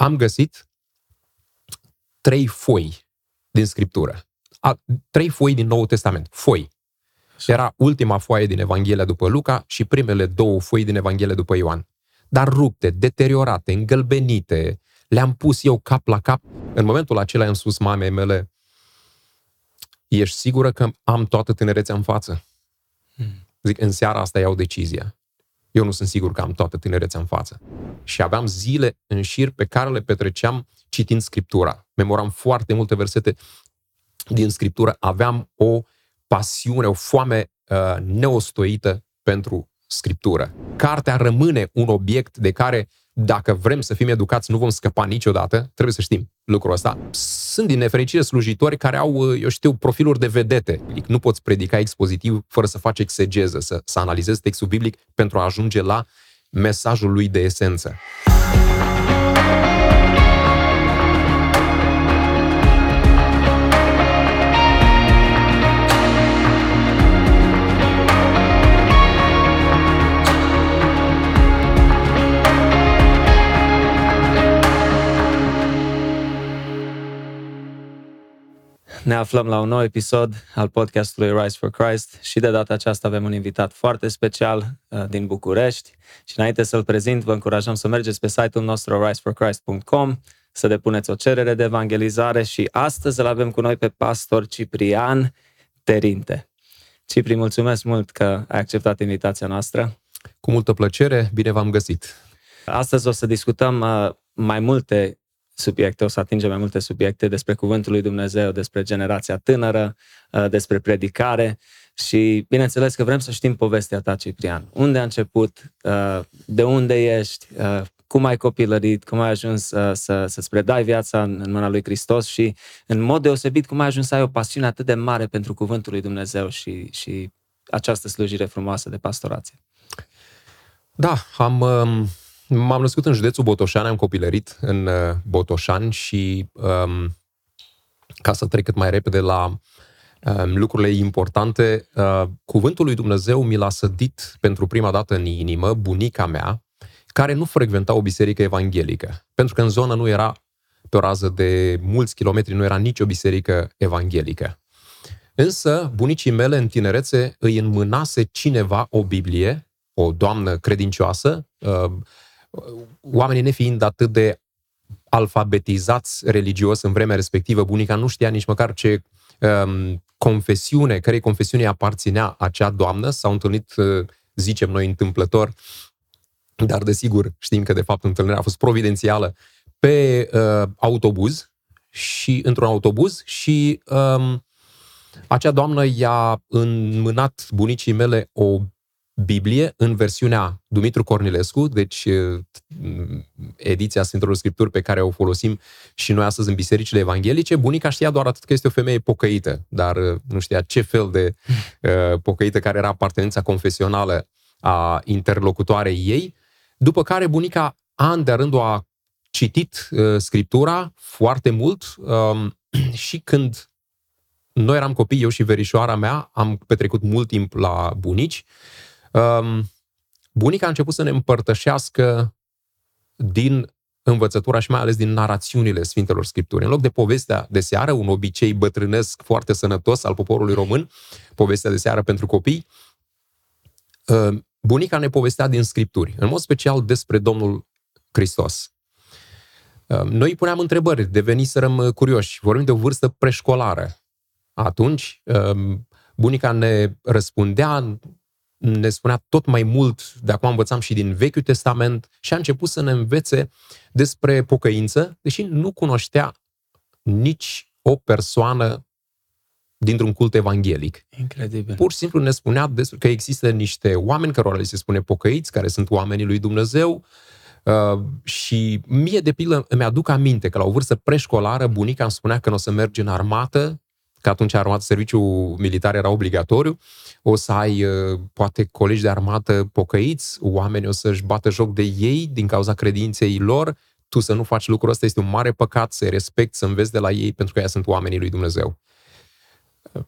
am găsit trei foi din Scriptură. A, trei foi din Noul Testament. Foi. Era ultima foaie din Evanghelia după Luca și primele două foi din Evanghelia după Ioan. Dar rupte, deteriorate, îngălbenite, le-am pus eu cap la cap. În momentul acela am spus mamei mele, ești sigură că am toată tinerețea în față? Hmm. Zic, în seara asta iau decizia. Eu nu sunt sigur că am toată tinerețea în față. Și aveam zile în șir pe care le petreceam citind Scriptura. Memoram foarte multe versete din Scriptură. Aveam o pasiune, o foame uh, neostoită pentru Scriptură. Cartea rămâne un obiect de care dacă vrem să fim educați, nu vom scăpa niciodată, trebuie să știm lucrul ăsta. Sunt din nefericire slujitori care au, eu știu, profiluri de vedete. Adică nu poți predica expozitiv fără să faci exegeză, să, să analizezi textul biblic pentru a ajunge la mesajul lui de esență. Ne aflăm la un nou episod al podcastului Rise for Christ și de data aceasta avem un invitat foarte special uh, din București și înainte să-l prezint, vă încurajăm să mergeți pe site-ul nostru riseforchrist.com să depuneți o cerere de evangelizare și astăzi îl avem cu noi pe pastor Ciprian Terinte. Cipri, mulțumesc mult că ai acceptat invitația noastră. Cu multă plăcere, bine v-am găsit. Astăzi o să discutăm uh, mai multe subiecte, o să atingem mai multe subiecte despre Cuvântul lui Dumnezeu, despre generația tânără, uh, despre predicare și bineînțeles că vrem să știm povestea ta, Ciprian. Unde a început, uh, de unde ești, uh, cum ai copilărit, cum ai ajuns să, să-ți predai viața în mâna lui Hristos și în mod deosebit cum ai ajuns să ai o pasiune atât de mare pentru Cuvântul lui Dumnezeu și, și această slujire frumoasă de pastorație. Da, am, um, M-am născut în județul Botoșani, am copilărit în uh, Botoșani și um, ca să trec cât mai repede la um, lucrurile importante, uh, cuvântul lui Dumnezeu mi l-a sădit pentru prima dată în inimă bunica mea, care nu frecventa o biserică evanghelică, pentru că în zonă nu era, pe o rază de mulți kilometri, nu era nicio biserică evanghelică. Însă, bunicii mele în tinerețe îi înmânase cineva o Biblie, o doamnă credincioasă, uh, oamenii nefiind atât de alfabetizați religios în vremea respectivă, bunica nu știa nici măcar ce um, confesiune, care confesiune aparținea acea doamnă, s-au întâlnit, uh, zicem noi, întâmplător, dar desigur știm că de fapt întâlnirea a fost providențială, pe uh, autobuz și într-un autobuz și um, acea doamnă i-a înmânat bunicii mele o Biblie în versiunea Dumitru Cornilescu, deci ediția Sfintelor Scripturi pe care o folosim și noi astăzi în bisericile evanghelice, bunica știa doar atât că este o femeie pocăită, dar nu știa ce fel de uh, pocăită care era apartenența confesională a interlocutoarei ei, după care bunica an de rândul a citit uh, Scriptura foarte mult um, și când noi eram copii, eu și verișoara mea, am petrecut mult timp la bunici, Um, bunica a început să ne împărtășească din învățătura și mai ales din narațiunile Sfintelor Scripturi. În loc de povestea de seară, un obicei bătrânesc foarte sănătos al poporului român, povestea de seară pentru copii, um, bunica ne povestea din Scripturi, în mod special despre Domnul Hristos. Um, noi puneam întrebări, deveniserăm curioși. Vorbim de o vârstă preșcolară. Atunci, um, bunica ne răspundea ne spunea tot mai mult, de acum învățam și din Vechiul Testament și a început să ne învețe despre pocăință, deși nu cunoștea nici o persoană dintr-un cult evanghelic. Incredibil. Pur și simplu ne spunea despre că există niște oameni cărora le se spune pocăiți, care sunt oamenii lui Dumnezeu, Uh, și mie, de pildă, îmi aduc aminte că la o vârstă preșcolară bunica îmi spunea că nu o să mergi în armată că atunci armată serviciul militar era obligatoriu, o să ai uh, poate colegi de armată pocăiți, oameni o să-și bată joc de ei din cauza credinței lor, tu să nu faci lucrul ăsta este un mare păcat, să-i respecti, să înveți de la ei, pentru că ea sunt oamenii lui Dumnezeu.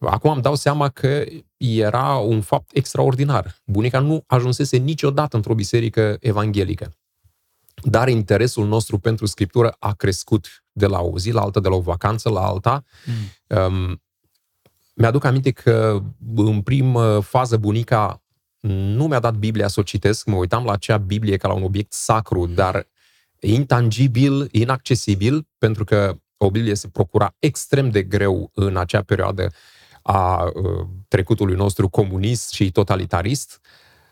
Acum îmi dau seama că era un fapt extraordinar. Bunica nu ajunsese niciodată într-o biserică evanghelică. dar interesul nostru pentru scriptură a crescut de la o zi la alta, de la o vacanță la alta. Mm. Um, mi-aduc aminte că în primă fază bunica nu mi-a dat Biblia să o citesc, mă uitam la acea Biblie ca la un obiect sacru, dar intangibil, inaccesibil, pentru că o Biblie se procura extrem de greu în acea perioadă a uh, trecutului nostru comunist și totalitarist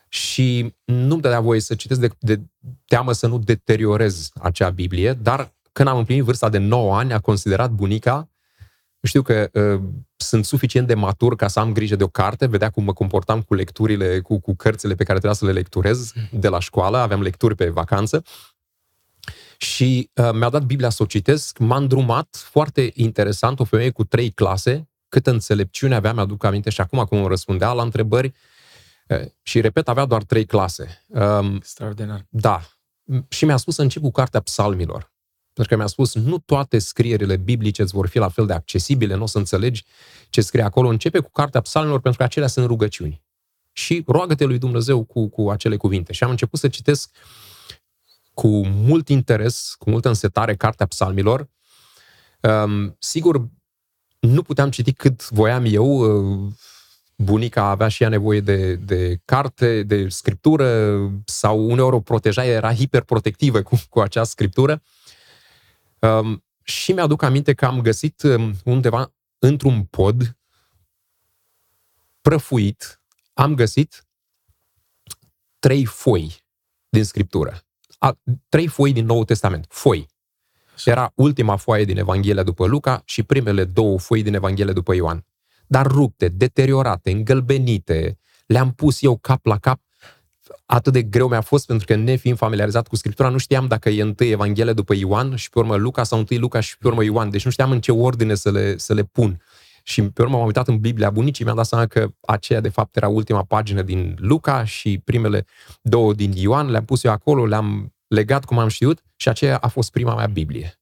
și nu-mi dădea voie să citesc de, de teamă să nu deteriorez acea Biblie, dar când am împlinit vârsta de 9 ani, a considerat bunica, știu că uh, sunt suficient de matur ca să am grijă de o carte, vedea cum mă comportam cu lecturile, cu, cu cărțile pe care trebuia să le lecturez de la școală, aveam lecturi pe vacanță și uh, mi-a dat Biblia să o citesc, m-a îndrumat, foarte interesant, o femeie cu trei clase, câtă înțelepciune avea, mi-aduc aminte și acum cum îmi răspundea la întrebări, uh, și repet, avea doar trei clase. Um, Extraordinar. Da. Și mi-a spus să încep cu cartea psalmilor. Pentru că mi-a spus, nu toate scrierile biblice îți vor fi la fel de accesibile, nu o să înțelegi ce scrie acolo. Începe cu cartea psalmilor, pentru că acelea sunt rugăciuni. Și roagă-te lui Dumnezeu cu, cu acele cuvinte. Și am început să citesc cu mult interes, cu multă însetare, cartea psalmilor. Um, sigur, nu puteam citi cât voiam eu. Uh, bunica avea și ea nevoie de, de carte, de scriptură, sau uneori o proteja, era hiperprotectivă cu, cu acea scriptură. Um, și mi-aduc aminte că am găsit um, undeva într-un pod prăfuit, am găsit trei foi din scriptură a, trei foi din Noul Testament. Foi. Era ultima foaie din Evanghelia după Luca și primele două foi din Evanghelia după Ioan. Dar rupte, deteriorate, îngălbenite, le-am pus eu cap la cap. Atât de greu mi-a fost pentru că, nefiind familiarizat cu Scriptura, nu știam dacă e întâi Evanghelia după Ioan și pe urmă Luca sau întâi Luca și pe urmă Ioan. Deci nu știam în ce ordine să le, să le pun. Și pe urmă m-am uitat în Biblia bunicii, mi-am dat seama că aceea de fapt era ultima pagină din Luca și primele două din Ioan, le-am pus eu acolo, le-am legat cum am știut și aceea a fost prima mea Biblie.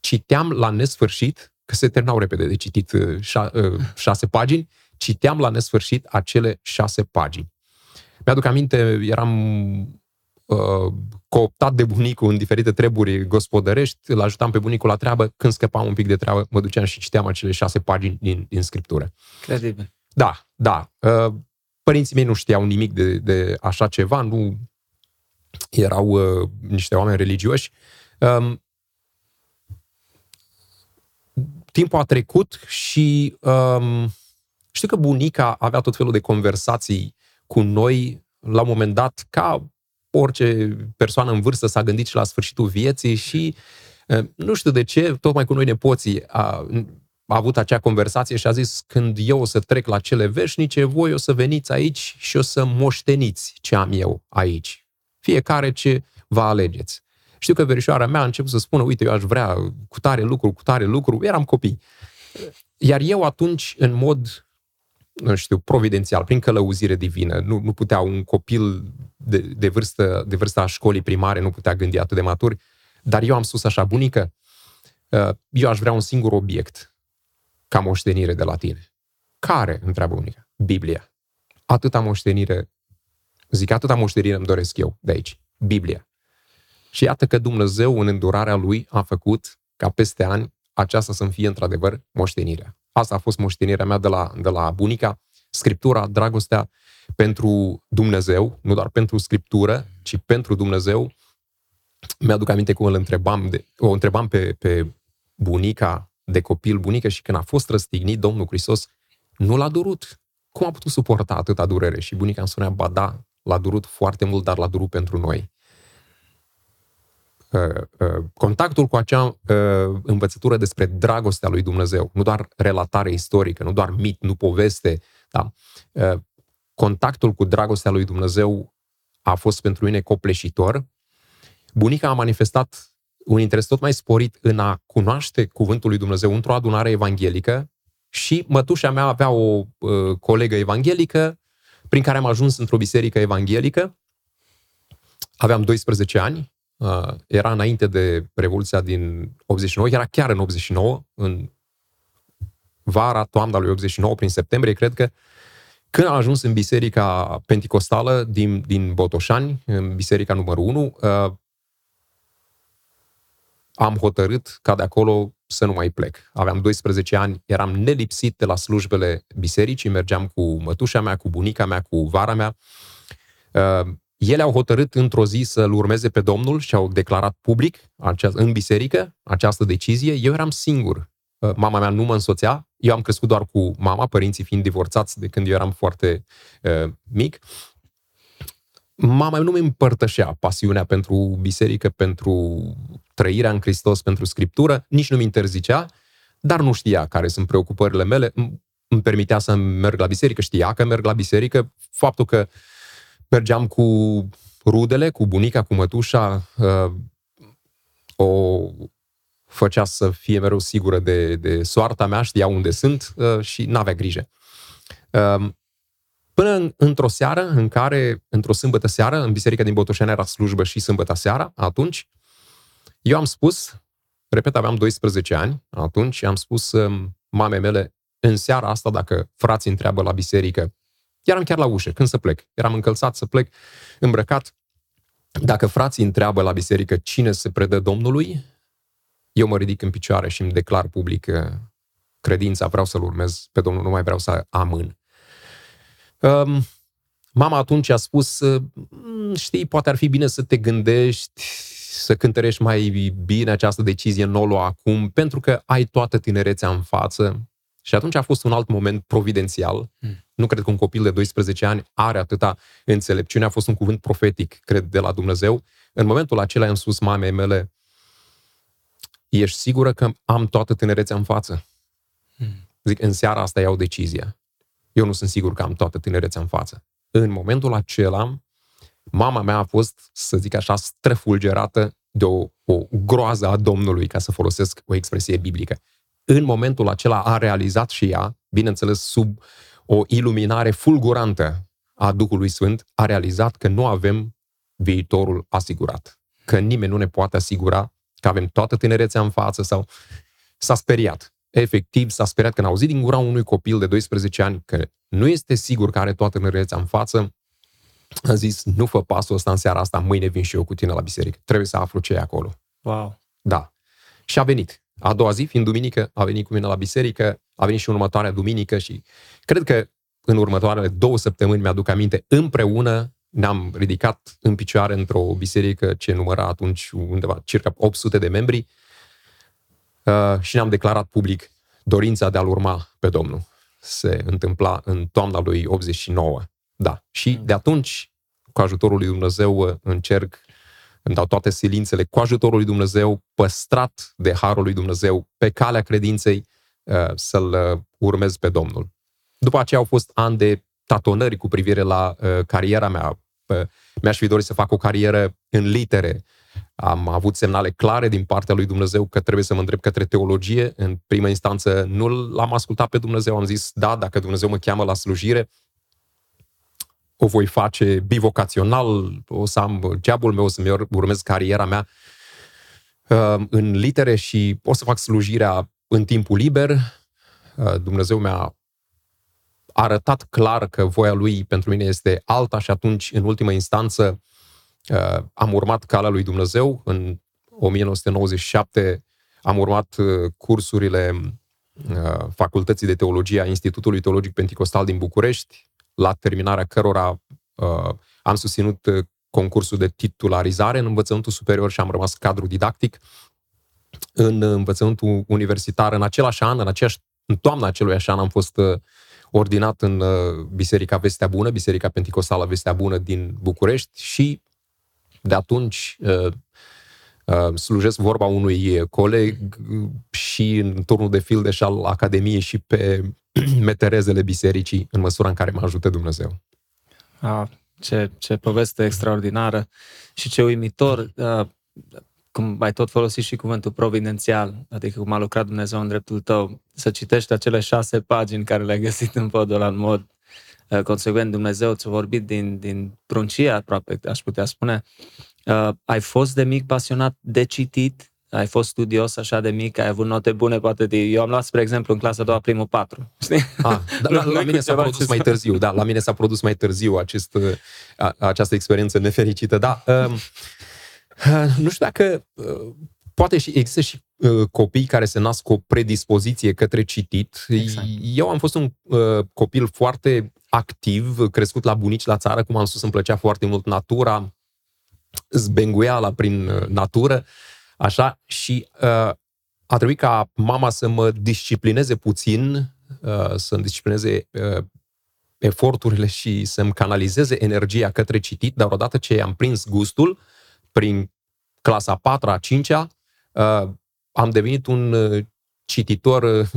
Citeam la nesfârșit, că se terminau repede de citit uh, șa, uh, șase pagini, citeam la nesfârșit acele șase pagini. Mi-aduc aminte, eram uh, cooptat de bunicul în diferite treburi gospodărești, îl ajutam pe bunicul la treabă, când scăpam un pic de treabă, mă duceam și citeam acele șase pagini din, din scriptură. Credibil. Da, da. Uh, părinții mei nu știau nimic de, de așa ceva, nu erau uh, niște oameni religioși. Um, timpul a trecut și um, știu că bunica avea tot felul de conversații cu noi la un moment dat, ca orice persoană în vârstă s-a gândit și la sfârșitul vieții și uh, nu știu de ce, tocmai cu noi nepoții a, a avut acea conversație și a zis când eu o să trec la cele veșnice, voi o să veniți aici și o să moșteniți ce am eu aici. Fiecare ce va alegeți. Știu că verișoara mea a început să spună, uite, eu aș vrea cu tare lucru, cu tare lucru, eram copii. Iar eu atunci, în mod, nu știu, providențial, prin călăuzire divină, nu, nu putea un copil de, de, vârstă, de vârsta școlii primare, nu putea gândi atât de maturi, dar eu am spus așa, bunică, uh, eu aș vrea un singur obiect ca moștenire de la tine. Care? întreabă bunica. Biblia. Atâta moștenire Zic, atâta moștenire îmi doresc eu de aici. Biblia. Și iată că Dumnezeu, în îndurarea Lui, a făcut ca peste ani aceasta să fie într-adevăr moștenirea. Asta a fost moștenirea mea de la, de la bunica. Scriptura, dragostea pentru Dumnezeu, nu doar pentru Scriptură, ci pentru Dumnezeu. Mi-aduc aminte cum îl întrebam, de, o întrebam pe, pe bunica de copil, bunică, și când a fost răstignit Domnul Hristos, nu l-a durut. Cum a putut suporta atâta durere? Și bunica îmi spunea, ba da, l-a durut foarte mult, dar l-a durut pentru noi. Uh, uh, contactul cu acea uh, învățătură despre dragostea lui Dumnezeu, nu doar relatare istorică, nu doar mit, nu poveste, da? contactul cu dragostea lui Dumnezeu a fost pentru mine copleșitor. Bunica a manifestat un interes tot mai sporit în a cunoaște cuvântul lui Dumnezeu într-o adunare evanghelică și mătușa mea avea o uh, colegă evanghelică prin care am ajuns într-o biserică evanghelică. Aveam 12 ani, uh, era înainte de Revoluția din 89, era chiar în 89, în vara, toamna lui 89, prin septembrie, cred că, când am ajuns în biserica penticostală din, din Botoșani, în biserica numărul 1, uh, am hotărât ca de acolo să nu mai plec. Aveam 12 ani, eram nelipsit de la slujbele bisericii, mergeam cu mătușa mea, cu bunica mea, cu vara mea. Uh, ele au hotărât într-o zi să-L urmeze pe Domnul și au declarat public în biserică această decizie. Eu eram singur. Uh, mama mea nu mă însoțea. Eu am crescut doar cu mama, părinții fiind divorțați de când eu eram foarte uh, mic. Mama nu mi împărtășea pasiunea pentru biserică, pentru trăirea în Hristos, pentru scriptură, nici nu mi interzicea, dar nu știa care sunt preocupările mele. Îmi permitea să merg la biserică, știa că merg la biserică. Faptul că uh, mergeam cu rudele, cu bunica, cu mătușa, uh, o făcea să fie mereu sigură de, de soarta mea, știa unde sunt uh, și n-avea grijă. Uh, până în, într-o seară în care, într-o sâmbătă seară, în biserica din Botoșani era slujbă și sâmbătă seara, atunci, eu am spus, repet, aveam 12 ani, atunci am spus um, mamei mele, în seara asta, dacă frații întreabă la biserică Eram chiar la ușă, când să plec. Eram încălțat să plec, îmbrăcat. Dacă frații întreabă la biserică cine se predă Domnului, eu mă ridic în picioare și îmi declar public credința, vreau să-L urmez pe Domnul, nu mai vreau să amân. Um, mama atunci a spus, mm, știi, poate ar fi bine să te gândești, să cântărești mai bine această decizie, nu o lua acum, pentru că ai toată tinerețea în față, și atunci a fost un alt moment providențial. Mm. Nu cred că un copil de 12 ani are atâta înțelepciune. A fost un cuvânt profetic, cred, de la Dumnezeu. În momentul acela am spus mamei mele, ești sigură că am toată tinerețea în față? Mm. Zic, în seara asta iau decizia. Eu nu sunt sigur că am toată tinerețea în față. În momentul acela, mama mea a fost, să zic așa, străfulgerată de o, o groază a Domnului, ca să folosesc o expresie biblică în momentul acela a realizat și ea, bineînțeles sub o iluminare fulgurantă a Duhului Sfânt, a realizat că nu avem viitorul asigurat. Că nimeni nu ne poate asigura că avem toată tinerețea în față sau s-a speriat. Efectiv, s-a speriat când a auzit din gura unui copil de 12 ani că nu este sigur că are toată tinerețea în față, a zis, nu fă pasul ăsta în seara asta, mâine vin și eu cu tine la biserică. Trebuie să aflu ce e acolo. Wow. Da. Și a venit. A doua zi, fiind duminică, a venit cu mine la biserică, a venit și următoarea duminică și cred că în următoarele două săptămâni, mi-aduc aminte, împreună ne-am ridicat în picioare într-o biserică ce număra atunci undeva circa 800 de membri uh, și ne-am declarat public dorința de a-L urma pe Domnul. Se întâmpla în toamna lui 89. Da. Și de atunci, cu ajutorul lui Dumnezeu, încerc îmi dau toate silințele cu ajutorul lui Dumnezeu, păstrat de harul lui Dumnezeu, pe calea credinței, uh, să-L uh, urmez pe Domnul. După aceea au fost ani de tatonări cu privire la uh, cariera mea. Mi-aș fi dorit să fac o carieră în litere. Am avut semnale clare din partea lui Dumnezeu că trebuie să mă îndrept către teologie. În prima instanță nu l-am ascultat pe Dumnezeu, am zis, da, dacă Dumnezeu mă cheamă la slujire, o voi face bivocațional, o să am geabul meu, o să-mi urmez cariera mea uh, în litere și o să fac slujirea în timpul liber. Uh, Dumnezeu mi-a arătat clar că voia lui pentru mine este alta și atunci, în ultimă instanță, uh, am urmat calea lui Dumnezeu. În 1997 am urmat cursurile Facultății de Teologie a Institutului Teologic Pentecostal din București, la terminarea cărora uh, am susținut uh, concursul de titularizare în învățământul superior și am rămas cadru didactic în învățământul universitar. În același an, în, aceeași, în toamna acelui an, am fost uh, ordinat în uh, Biserica Vestea Bună, Biserica Pentecostală Vestea Bună din București și de atunci uh, uh, slujesc vorba unui coleg și în turnul de fildeș al Academiei și pe meterezele bisericii în măsura în care mă ajută Dumnezeu. A, ce, ce poveste extraordinară și ce uimitor, a, cum ai tot folosit și cuvântul providențial, adică cum a lucrat Dumnezeu în dreptul tău, să citești acele șase pagini care le-ai găsit în podul ăla în mod a, consecvent. Dumnezeu ți-a vorbit din, din pruncie aproape, aș putea spune. A, ai fost de mic pasionat de citit, ai fost studios așa de mic, ai avut note bune, poate de... Eu am luat, spre exemplu, în clasa a doua primul patru. Știi? Ah, da, la, la mine s-a produs mai târziu, da, la mine s-a produs mai târziu acest, a, această experiență nefericită, da. Um, nu știu dacă uh, poate și există și uh, copii care se nasc cu o predispoziție către citit. Exact. Eu am fost un uh, copil foarte activ, crescut la bunici la țară, cum am spus, îmi plăcea foarte mult natura, zbenguiala prin uh, natură, așa, și uh, a trebuit ca mama să mă disciplineze puțin, uh, să-mi disciplineze uh, eforturile și să-mi canalizeze energia către citit, dar odată ce am prins gustul, prin clasa 4 a 5 uh, am devenit un uh, cititor uh,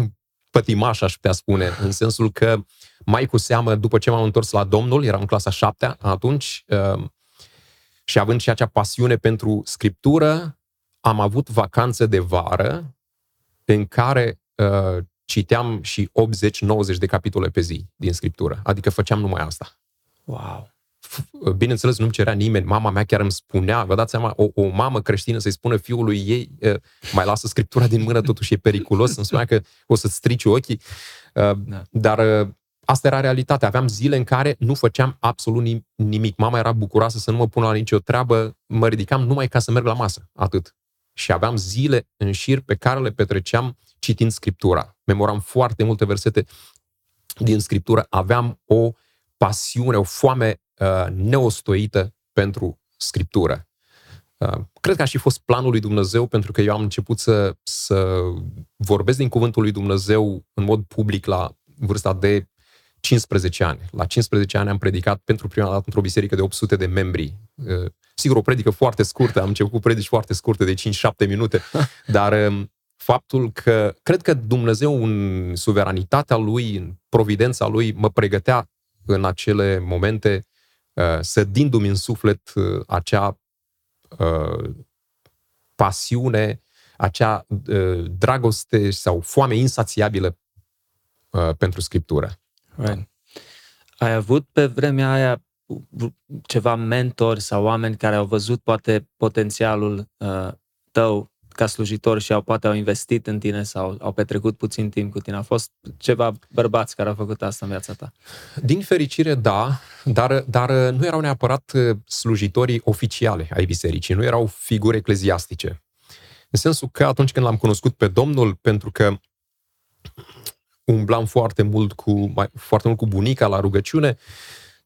pătimaș, aș putea spune, în sensul că mai cu seamă, după ce m-am întors la Domnul, eram în clasa 7 atunci, uh, și având și acea pasiune pentru scriptură, am avut vacanțe de vară în care uh, citeam și 80-90 de capitole pe zi din scriptură. Adică făceam numai asta. Wow! Bineînțeles, nu-mi cerea nimeni. Mama mea chiar îmi spunea, vă dați seama, o, o mamă creștină să-i spună fiului ei, uh, mai lasă scriptura din mână, totuși e periculos, îmi spunea că o să-ți strici ochii. Uh, da. Dar uh, asta era realitatea. Aveam zile în care nu făceam absolut nimic. Mama era bucuroasă să nu mă pună la nicio treabă, mă ridicam numai ca să merg la masă. Atât și aveam zile în șir pe care le petreceam citind Scriptura. Memoram foarte multe versete din Scriptură. Aveam o pasiune, o foame uh, neostoită pentru Scriptură. Uh, cred că a și fost planul lui Dumnezeu, pentru că eu am început să, să vorbesc din Cuvântul lui Dumnezeu în mod public la vârsta de 15 ani. La 15 ani am predicat pentru prima dată într-o biserică de 800 de membri. Uh, sigur, o predică foarte scurtă, am început cu predici foarte scurte, de 5-7 minute, dar um, faptul că cred că Dumnezeu în suveranitatea Lui, în providența Lui, mă pregătea în acele momente uh, să dindu-mi în suflet uh, acea pasiune, acea dragoste sau foame insațiabilă pentru Scriptură. Right. Ai avut pe vremea aia ceva mentori sau oameni care au văzut poate potențialul uh, tău ca slujitor și au poate au investit în tine sau au petrecut puțin timp cu tine? Au fost ceva bărbați care au făcut asta în viața ta? Din fericire, da, dar, dar nu erau neapărat uh, slujitorii oficiale ai bisericii, nu erau figuri ecleziastice. În sensul că atunci când l-am cunoscut pe Domnul, pentru că umblam foarte mult cu, mai, foarte mult cu bunica la rugăciune,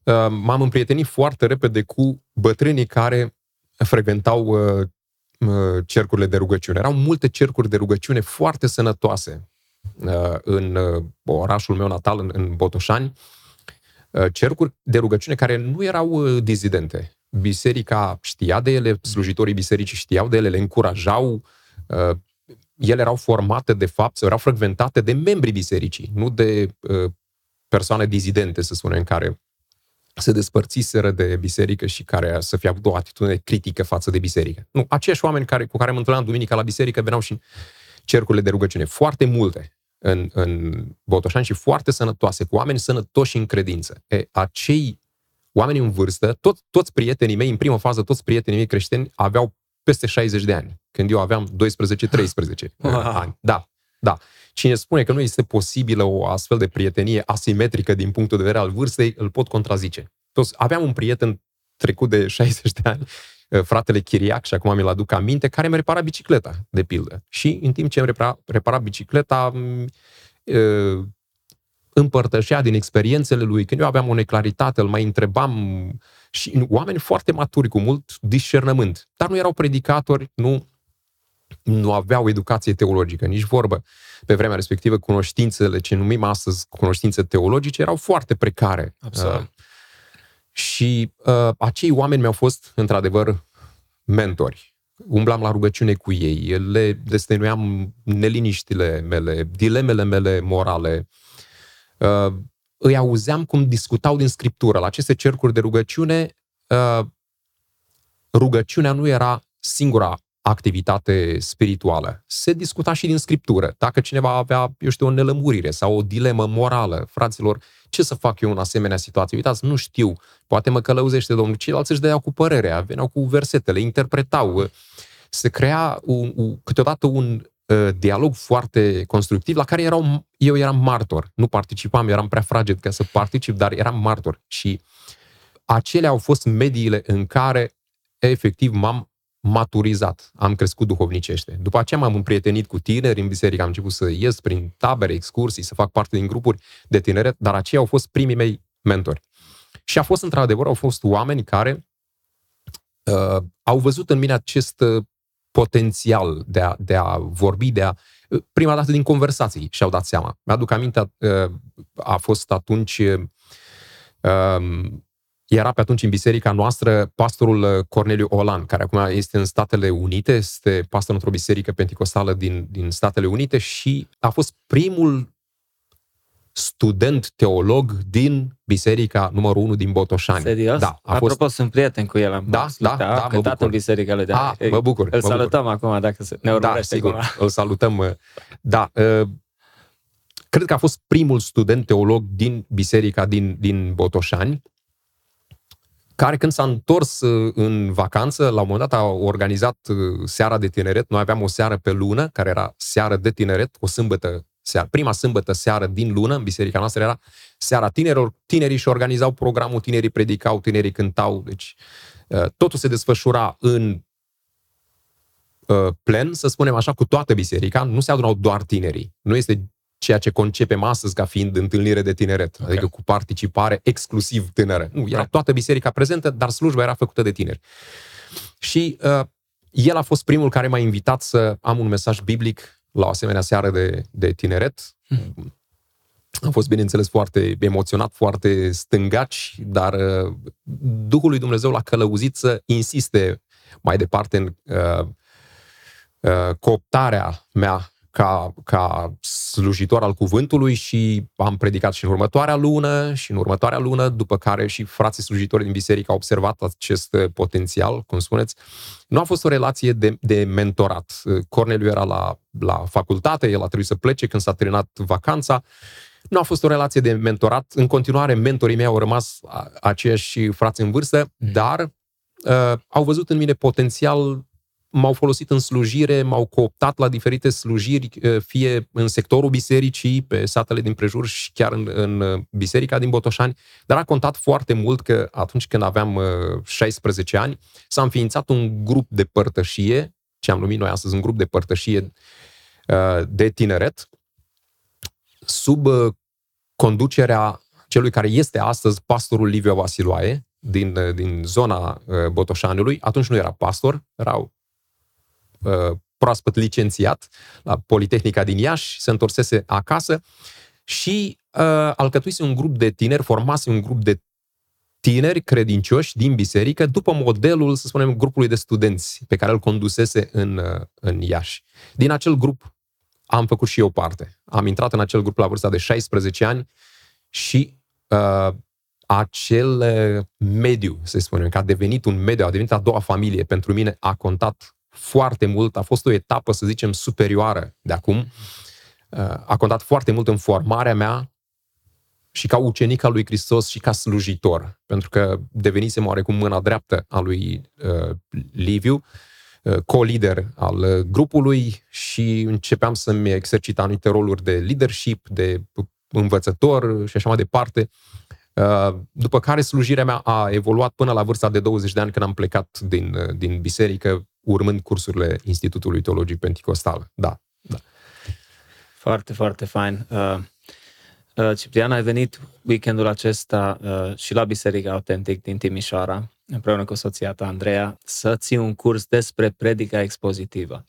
uh, m-am împrietenit foarte repede cu bătrânii care frecventau uh, uh, cercurile de rugăciune. Erau multe cercuri de rugăciune foarte sănătoase în orașul meu natal, în, în Botoșani, cercuri de rugăciune care nu erau dizidente. Biserica știa de ele, slujitorii bisericii știau de ele, le încurajau, ele erau formate, de fapt, sau erau frecventate de membrii bisericii, nu de uh, persoane dizidente, să spunem, care se despărțiseră de biserică și care să fie avut o atitudine critică față de biserică. Nu, aceiași oameni care, cu care mă întâlneam duminica la biserică veneau și în cercurile de rugăciune. Foarte multe în, în Botoșani și foarte sănătoase, cu oameni sănătoși în credință. E, acei oameni în vârstă, tot, toți prietenii mei, în prima fază, toți prietenii mei creștini aveau peste 60 de ani, când eu aveam 12-13 ani. Da, da. Cine spune că nu este posibilă o astfel de prietenie asimetrică din punctul de vedere al vârstei, îl pot contrazice. Toți, aveam un prieten trecut de 60 de ani, uh, fratele Chiriac, și acum mi-l aduc aminte, care mi-a reparat bicicleta, de pildă. Și în timp ce îmi repara, repara bicicleta, uh, împărtășea din experiențele lui. Când eu aveam o neclaritate, îl mai întrebam și oameni foarte maturi, cu mult discernământ, dar nu erau predicatori, nu, nu aveau educație teologică, nici vorbă. Pe vremea respectivă, cunoștințele, ce numim astăzi cunoștințe teologice, erau foarte precare. Absolut. Uh, și uh, acei oameni mi-au fost, într-adevăr, mentori. Umblam la rugăciune cu ei, le destăinuiam neliniștile mele, dilemele mele morale, uh, îi auzeam cum discutau din scriptură. La aceste cercuri de rugăciune, uh, rugăciunea nu era singura activitate spirituală. Se discuta și din scriptură. Dacă cineva avea, eu știu, o nelămurire sau o dilemă morală, fraților, ce să fac eu în asemenea situație? Uitați, nu știu, poate mă călăuzește Domnul. Ceilalți își dădeau cu părerea, veneau cu versetele, interpretau. Se crea un, un, câteodată un Uh, dialog foarte constructiv la care erau, eu eram martor. Nu participam, eram prea fraged ca să particip, dar eram martor. Și acelea au fost mediile în care efectiv m-am maturizat, am crescut duhovnicește. După aceea m-am împrietenit cu tineri în biserică, am început să ies prin tabere, excursii, să fac parte din grupuri de tineret, dar aceia au fost primii mei mentori. Și a fost, într-adevăr, au fost oameni care uh, au văzut în mine acest uh, potențial de a, de a vorbi, de a uh, prima dată din conversații și-au dat seama. Mi-aduc aminte, uh, a fost atunci uh, um, era pe atunci în biserica noastră pastorul uh, Corneliu Olan, care acum este în Statele Unite, este pastor într-o biserică penticostală din, din Statele Unite și a fost primul student teolog din biserica numărul 1 din Botoșani. Serios? Da, a Apropo, fost... sunt prieten cu el. Am Da, da, da, mă cântat bucur. în biserica lui. A, mă bucur, Îl mă salutăm acum dacă se- ne Da, urmărește sigur, acum. îl salutăm. uh, Da, uh, cred că a fost primul student teolog din biserica din, din Botoșani, care când s-a întors uh, în vacanță, la un moment dat a organizat uh, seara de tineret. Noi aveam o seară pe lună, care era seară de tineret, o sâmbătă seară. Prima sâmbătă seară din lună, în biserica noastră, era seara tinerilor. Tinerii și organizau programul, tinerii predicau, tinerii cântau. Deci uh, totul se desfășura în uh, plen, să spunem așa, cu toată biserica. Nu se adunau doar tinerii. Nu este ceea ce concepem astăzi ca fiind întâlnire de tineret, okay. adică cu participare exclusiv tânără. Nu, era toată biserica prezentă, dar slujba era făcută de tineri. Și uh, el a fost primul care m-a invitat să am un mesaj biblic la o asemenea seară de, de tineret. Am fost, bineînțeles, foarte emoționat, foarte stângaci, dar uh, Duhul lui Dumnezeu l-a călăuzit să insiste mai departe în uh, uh, cooptarea mea ca, ca slujitor al cuvântului și am predicat și în următoarea lună și în următoarea lună, după care și frații slujitori din biserică au observat acest uh, potențial, cum spuneți. Nu a fost o relație de, de mentorat. Uh, Corneliu era la, la facultate, el a trebuit să plece când s-a terminat vacanța. Nu a fost o relație de mentorat. În continuare, mentorii mei au rămas a- aceiași frați în vârstă, dar uh, au văzut în mine potențial m-au folosit în slujire, m-au cooptat la diferite slujiri, eh, fie în sectorul bisericii, pe satele din prejur și chiar în, în eh, biserica din Botoșani, dar a contat foarte mult că atunci când aveam eh, 16 ani, s-a înființat un grup de părtășie, ce am numit noi astăzi un grup de părtășie eh, de tineret, sub eh, conducerea celui care este astăzi pastorul Liviu Vasiloae, din, eh, din zona eh, Botoșaniului. Atunci nu era pastor, erau uh, proaspăt licențiat la Politehnica din Iași, se întorsese acasă și uh, alcătuise un grup de tineri, formase un grup de tineri credincioși din biserică, după modelul, să spunem, grupului de studenți pe care îl condusese în, uh, în Iași. Din acel grup am făcut și eu parte. Am intrat în acel grup la vârsta de 16 ani și uh, acel uh, mediu, să spunem, că a devenit un mediu, a devenit a doua familie pentru mine, a contat foarte mult, a fost o etapă, să zicem, superioară de acum. Uh, A contat foarte mult în formarea mea și ca ucenic al lui Hristos și ca slujitor, pentru că devenisem oarecum mâna dreaptă a lui uh, Liviu, uh, co-lider al uh, grupului și începeam să-mi exercit anumite roluri de leadership, de învățător și așa mai departe. Uh, După care slujirea mea a evoluat până la vârsta de 20 de ani când am plecat din, uh, din biserică, urmând cursurile Institutului Teologic Pentecostal. Da, da. Foarte, foarte fain. Uh, uh, Ciprian, ai venit weekendul acesta uh, și la Biserica Autentic din Timișoara, împreună cu soția ta, Andreea, să ții un curs despre predica expozitivă.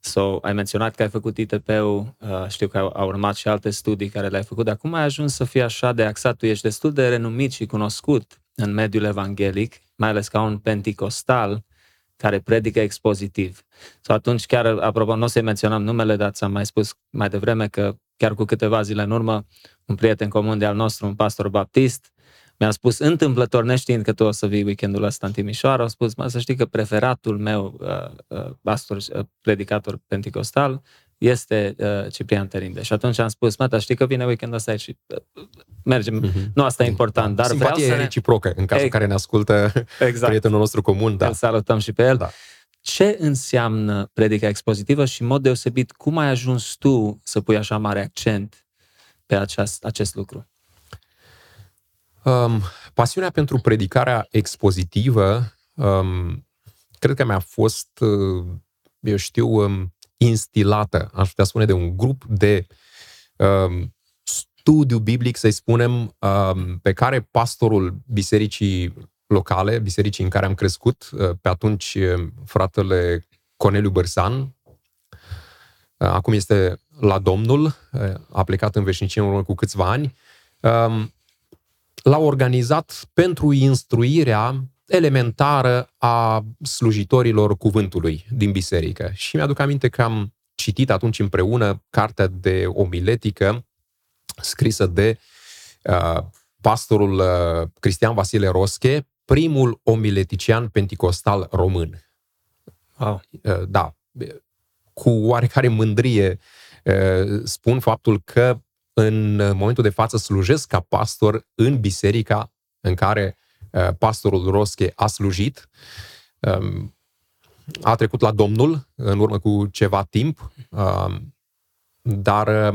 So, ai menționat că ai făcut ITP-ul, uh, știu că au, au urmat și alte studii care le-ai făcut, dar cum ai ajuns să fii așa de axat? Tu ești destul de renumit și cunoscut în mediul evanghelic, mai ales ca un penticostal care predică expozitiv. Sau atunci chiar, apropo, nu o să-i menționăm numele, dar ți-am mai spus mai devreme că chiar cu câteva zile în urmă, un prieten comun de al nostru, un pastor baptist, mi-a spus întâmplător, neștiind că tu o să vii weekendul ăsta în Timișoara, a spus, mă, să știi că preferatul meu uh, uh, pastor, uh, predicator penticostal este uh, Ciprian Terinde. Și atunci am spus, mă, dar știi că vine weekendul ăsta și uh, mergem. Mm-hmm. Nu asta e important, dar vreau Simpatie să ne... reciprocă, în cazul Ex- care ne ascultă Exact. prietenul nostru comun. Da. Îl salutăm și pe el. Da. Ce înseamnă predica expozitivă și, în mod deosebit, cum ai ajuns tu să pui așa mare accent pe aceast, acest lucru? Um, pasiunea pentru predicarea expozitivă um, cred că mi-a fost, uh, eu știu, um, instilată, aș putea spune, de un grup de um, studiu biblic, să-i spunem, um, pe care pastorul bisericii locale, bisericii în care am crescut, uh, pe atunci fratele Corneliu Bărsan, uh, acum este la Domnul, uh, a plecat în veșnicie în urmă cu câțiva ani, um, l-a organizat pentru instruirea elementară a slujitorilor cuvântului din biserică. Și mi-aduc aminte că am citit atunci împreună cartea de omiletică scrisă de uh, pastorul uh, Cristian Vasile Rosche, primul omiletician penticostal român. Wow. Uh, da, cu oarecare mândrie uh, spun faptul că în momentul de față slujesc ca pastor în biserica în care uh, pastorul Rosche a slujit. Um, a trecut la Domnul în urmă cu ceva timp, um, dar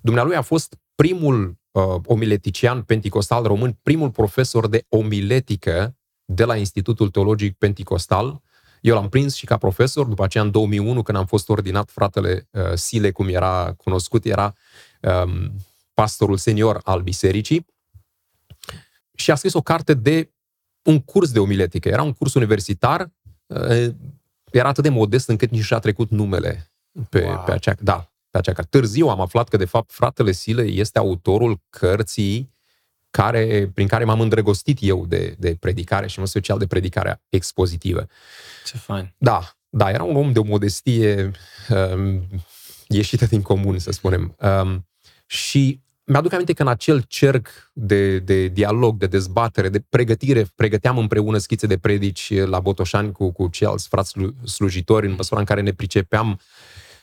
dumnealui a fost primul omiletician penticostal român, primul profesor de omiletică de la Institutul Teologic Penticostal, eu l-am prins și ca profesor, după aceea în 2001, când am fost ordinat, fratele uh, Sile, cum era cunoscut, era um, pastorul senior al bisericii și a scris o carte de un curs de omiletică. Era un curs universitar, uh, era atât de modest încât nici și-a trecut numele pe, wow. pe acea, da, pe acea carte. Târziu am aflat că, de fapt, fratele Sile este autorul cărții care, prin care m-am îndrăgostit eu de, de predicare și în special de predicarea expozitivă. Ce fain. Da, da, era un om de o modestie um, ieșită din comun, să spunem. Um, și mi-aduc aminte că în acel cerc de, de dialog, de dezbatere, de pregătire, pregăteam împreună schițe de predici la Botoșani cu, cu ceilalți frați slujitori, în măsura în care ne pricepeam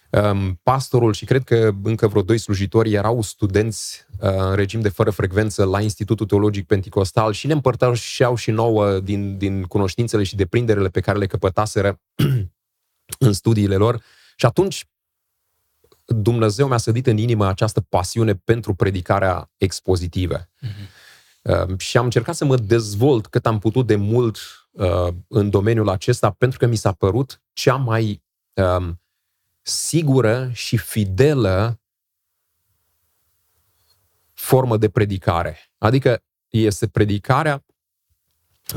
uh, pastorul și cred că încă vreo doi slujitori erau studenți uh, în regim de fără frecvență la Institutul Teologic Pentecostal și ne împărtășeau și nouă din, din cunoștințele și deprinderele pe care le căpătaseră în studiile lor. Și atunci Dumnezeu mi-a sădit în inimă această pasiune pentru predicarea expozitivă. Mm-hmm. și am încercat să mă dezvolt cât am putut de mult uh, în domeniul acesta, pentru că mi s-a părut cea mai uh, sigură și fidelă formă de predicare. Adică este predicarea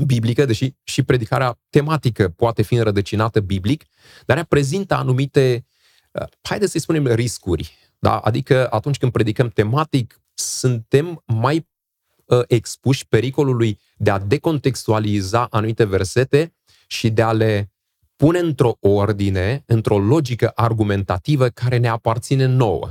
biblică, deși și predicarea tematică poate fi înrădăcinată biblic, dar ea prezintă anumite, uh, haideți să-i spunem, riscuri. Da? Adică atunci când predicăm tematic, suntem mai uh, expuși pericolului de a decontextualiza anumite versete și de a le pune într-o ordine, într-o logică argumentativă care ne aparține nouă.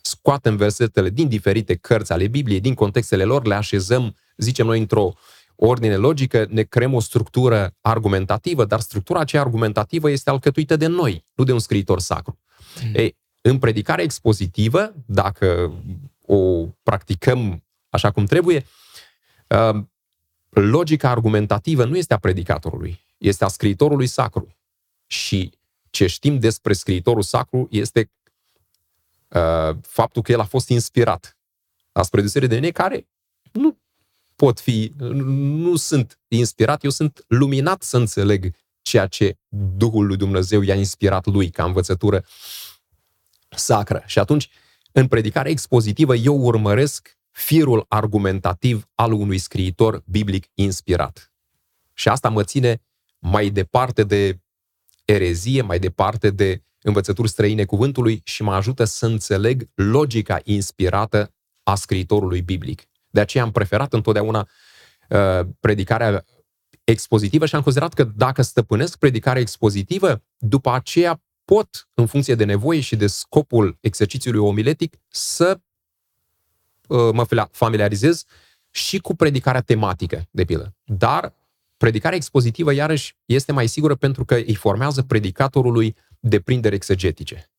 Scoatem versetele din diferite cărți ale Bibliei, din contextele lor, le așezăm, zicem noi, într-o ordine logică, ne creăm o structură argumentativă, dar structura aceea argumentativă este alcătuită de noi, nu de un scriitor sacru. Mm. Ei, în predicare expozitivă, dacă o practicăm așa cum trebuie, uh, logica argumentativă nu este a predicatorului, este a scriitorului sacru. Și ce știm despre scriitorul sacru este uh, faptul că el a fost inspirat. Spre deosebire de mine care nu pot fi, nu sunt inspirat, eu sunt luminat să înțeleg ceea ce Duhul lui Dumnezeu i-a inspirat lui ca învățătură sacră. Și atunci, în predicare expozitivă, eu urmăresc firul argumentativ al unui scriitor biblic inspirat. Și asta mă ține mai departe de erezie, mai departe de învățături străine cuvântului și mă ajută să înțeleg logica inspirată a scriitorului biblic. De aceea am preferat întotdeauna uh, predicarea expozitivă și am considerat că dacă stăpânesc predicarea expozitivă, după aceea pot, în funcție de nevoie și de scopul exercițiului omiletic, să uh, mă familiarizez și cu predicarea tematică, de pildă. Dar Predicarea expozitivă, iarăși, este mai sigură pentru că îi formează predicatorului deprinderi exegetice.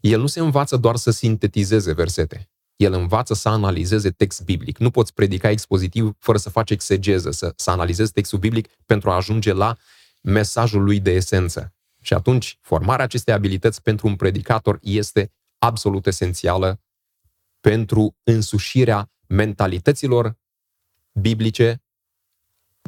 El nu se învață doar să sintetizeze versete. El învață să analizeze text biblic. Nu poți predica expozitiv fără să faci exegeză, să, să analizezi textul biblic pentru a ajunge la mesajul lui de esență. Și atunci, formarea acestei abilități pentru un predicator este absolut esențială pentru însușirea mentalităților biblice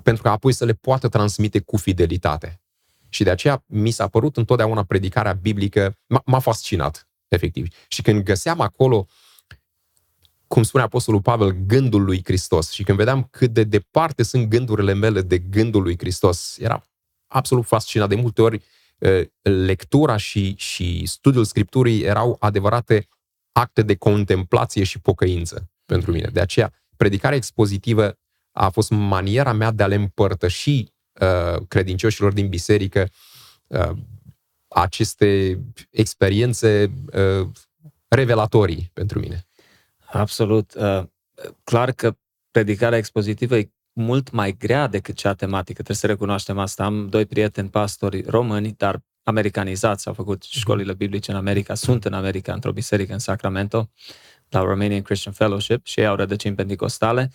pentru că apoi să le poată transmite cu fidelitate. Și de aceea mi s-a părut întotdeauna predicarea biblică, m-a, m-a fascinat, efectiv. Și când găseam acolo, cum spune Apostolul Pavel, gândul lui Hristos și când vedeam cât de departe sunt gândurile mele de gândul lui Hristos, era absolut fascinat. De multe ori, lectura și, și studiul Scripturii erau adevărate acte de contemplație și pocăință pentru mine. De aceea, predicarea expozitivă a fost maniera mea de a le împărtăși uh, credincioșilor din biserică uh, aceste experiențe uh, revelatorii pentru mine. Absolut. Uh, clar că predicarea expozitivă e mult mai grea decât cea tematică. Trebuie să recunoaștem asta. Am doi prieteni pastori români, dar americanizați, au făcut mhm. școlile biblice în America, sunt în America, într-o biserică în Sacramento, la Romanian Christian Fellowship și ei au rădăcini pentecostale.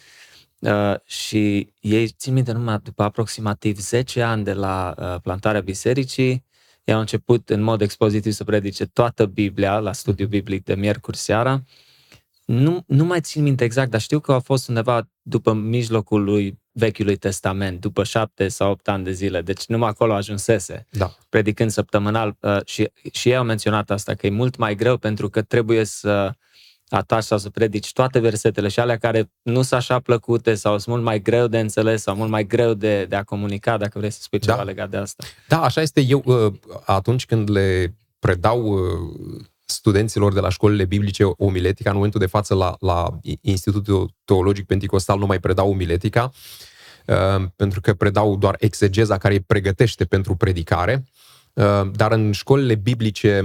Uh, și ei, țin minte, numai după aproximativ 10 ani de la uh, plantarea bisericii, ei au început în mod expozitiv să predice toată Biblia la studiu biblic de miercuri seara. Nu, nu mai țin minte exact, dar știu că au fost undeva după mijlocul lui Vechiului Testament, după șapte sau opt ani de zile. Deci numai acolo ajunsese, da. predicând săptămânal. Uh, și, și ei au menționat asta, că e mult mai greu pentru că trebuie să ataci sau să predici toate versetele și alea care nu sunt așa plăcute sau sunt mult mai greu de înțeles sau mult mai greu de, de a comunica, dacă vrei să spui ceva da. legat de asta. Da, așa este. Eu, uh, atunci când le predau uh, studenților de la școlile biblice omiletica, în momentul de față la, la Institutul Teologic Pentecostal nu mai predau omiletica, uh, pentru că predau doar exegeza care îi pregătește pentru predicare, dar în școlile biblice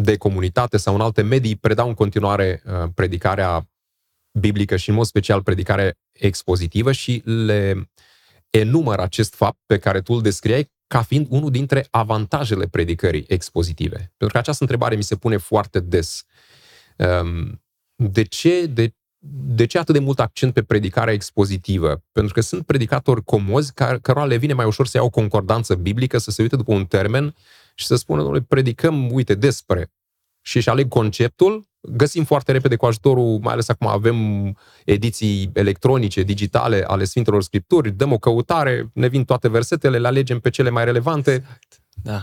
de comunitate sau în alte medii predau în continuare uh, predicarea biblică și în mod special predicare expozitivă și le enumăr acest fapt pe care tu îl descriai ca fiind unul dintre avantajele predicării expozitive. Pentru că această întrebare mi se pune foarte des. Um, de ce, de, de ce atât de mult accent pe predicarea expozitivă? Pentru că sunt predicatori comozi care, cărora le vine mai ușor să iau o concordanță biblică, să se uite după un termen și să spună, noi predicăm, uite, despre și își aleg conceptul, găsim foarte repede cu ajutorul, mai ales acum avem ediții electronice, digitale ale Sfintelor Scripturi, dăm o căutare, ne vin toate versetele, le alegem pe cele mai relevante. Exact. Da.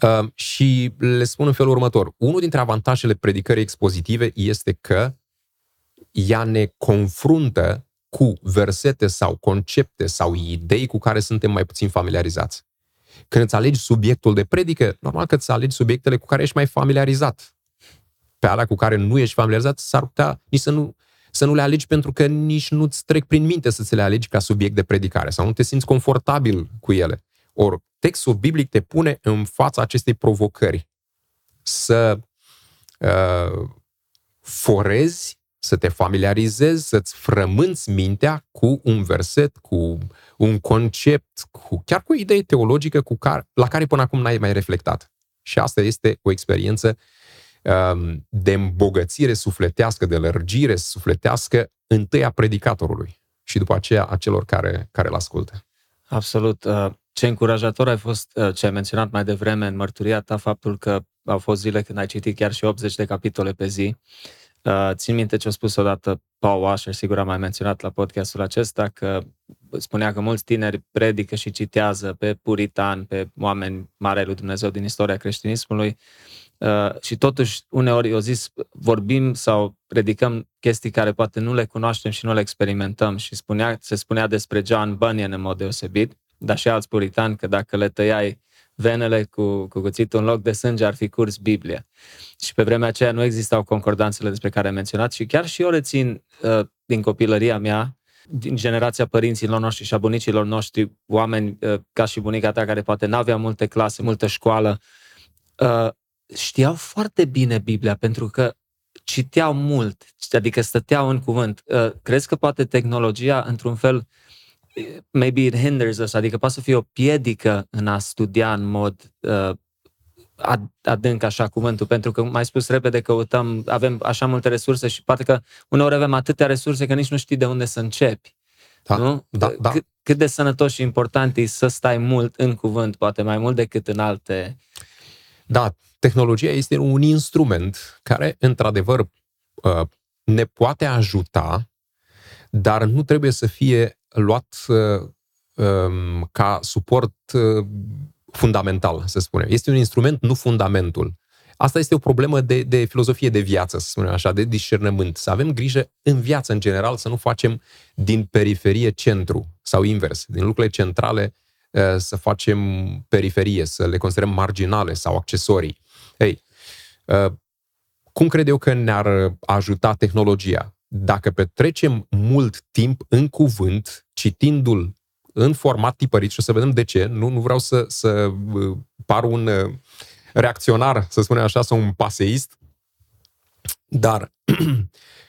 Uh, și le spun în felul următor. Unul dintre avantajele predicării expozitive este că ea ne confruntă cu versete sau concepte sau idei cu care suntem mai puțin familiarizați. Când îți alegi subiectul de predică, normal că îți alegi subiectele cu care ești mai familiarizat. Pe alea cu care nu ești familiarizat, s-ar putea nici să nu, să nu le alegi pentru că nici nu-ți trec prin minte să ți le alegi ca subiect de predicare sau nu te simți confortabil cu ele. Ori textul biblic te pune în fața acestei provocări să uh, forezi să te familiarizezi, să-ți frămânți mintea cu un verset, cu un concept, cu, chiar cu o idee teologică cu care, la care până acum n-ai mai reflectat. Și asta este o experiență um, de îmbogățire sufletească, de lărgire sufletească, întâi a predicatorului și după aceea a celor care, care îl ascultă. Absolut. Uh, ce încurajator ai fost, uh, ce ai menționat mai devreme în mărturia ta, faptul că au fost zile când ai citit chiar și 80 de capitole pe zi Uh, țin minte ce a spus odată Paul Washer, sigur am mai menționat la podcastul acesta, că spunea că mulți tineri predică și citează pe puritan, pe oameni mari lui Dumnezeu din istoria creștinismului uh, și totuși uneori eu zis vorbim sau predicăm chestii care poate nu le cunoaștem și nu le experimentăm și spunea, se spunea despre John Bunyan în mod deosebit, dar și alți puritani că dacă le tăiai venele cu, cu cuțitul în loc de sânge ar fi curs Biblia. Și pe vremea aceea nu existau concordanțele despre care am menționat și chiar și eu rețin uh, din copilăria mea, din generația părinților noștri și a bunicilor noștri, oameni uh, ca și bunica ta care poate n-aveau multe clase, multă școală, uh, știau foarte bine Biblia pentru că citeau mult, adică stăteau în cuvânt. Uh, crezi că poate tehnologia, într-un fel, maybe it hinders us, adică poate să fie o piedică în a studia în mod uh, adânc așa cuvântul, pentru că mai spus repede căutăm, avem așa multe resurse și poate că uneori avem atâtea resurse că nici nu știi de unde să începi. Da, nu? Da, da. Cât, cât de sănătos și important e să stai mult în cuvânt, poate mai mult decât în alte... Da, tehnologia este un instrument care, într-adevăr, uh, ne poate ajuta, dar nu trebuie să fie luat uh, um, ca suport uh, fundamental, să spunem. Este un instrument, nu fundamentul. Asta este o problemă de, de filozofie de viață, să spunem așa, de discernământ. Să avem grijă în viață, în general, să nu facem din periferie centru sau invers, din lucrurile centrale uh, să facem periferie, să le considerăm marginale sau accesorii. Ei, uh, cum cred eu că ne-ar ajuta tehnologia? Dacă petrecem mult timp în cuvânt, citindu-l în format tipărit și o să vedem de ce, nu, nu vreau să, să uh, par un reacționar, să spunem așa, sau un paseist, dar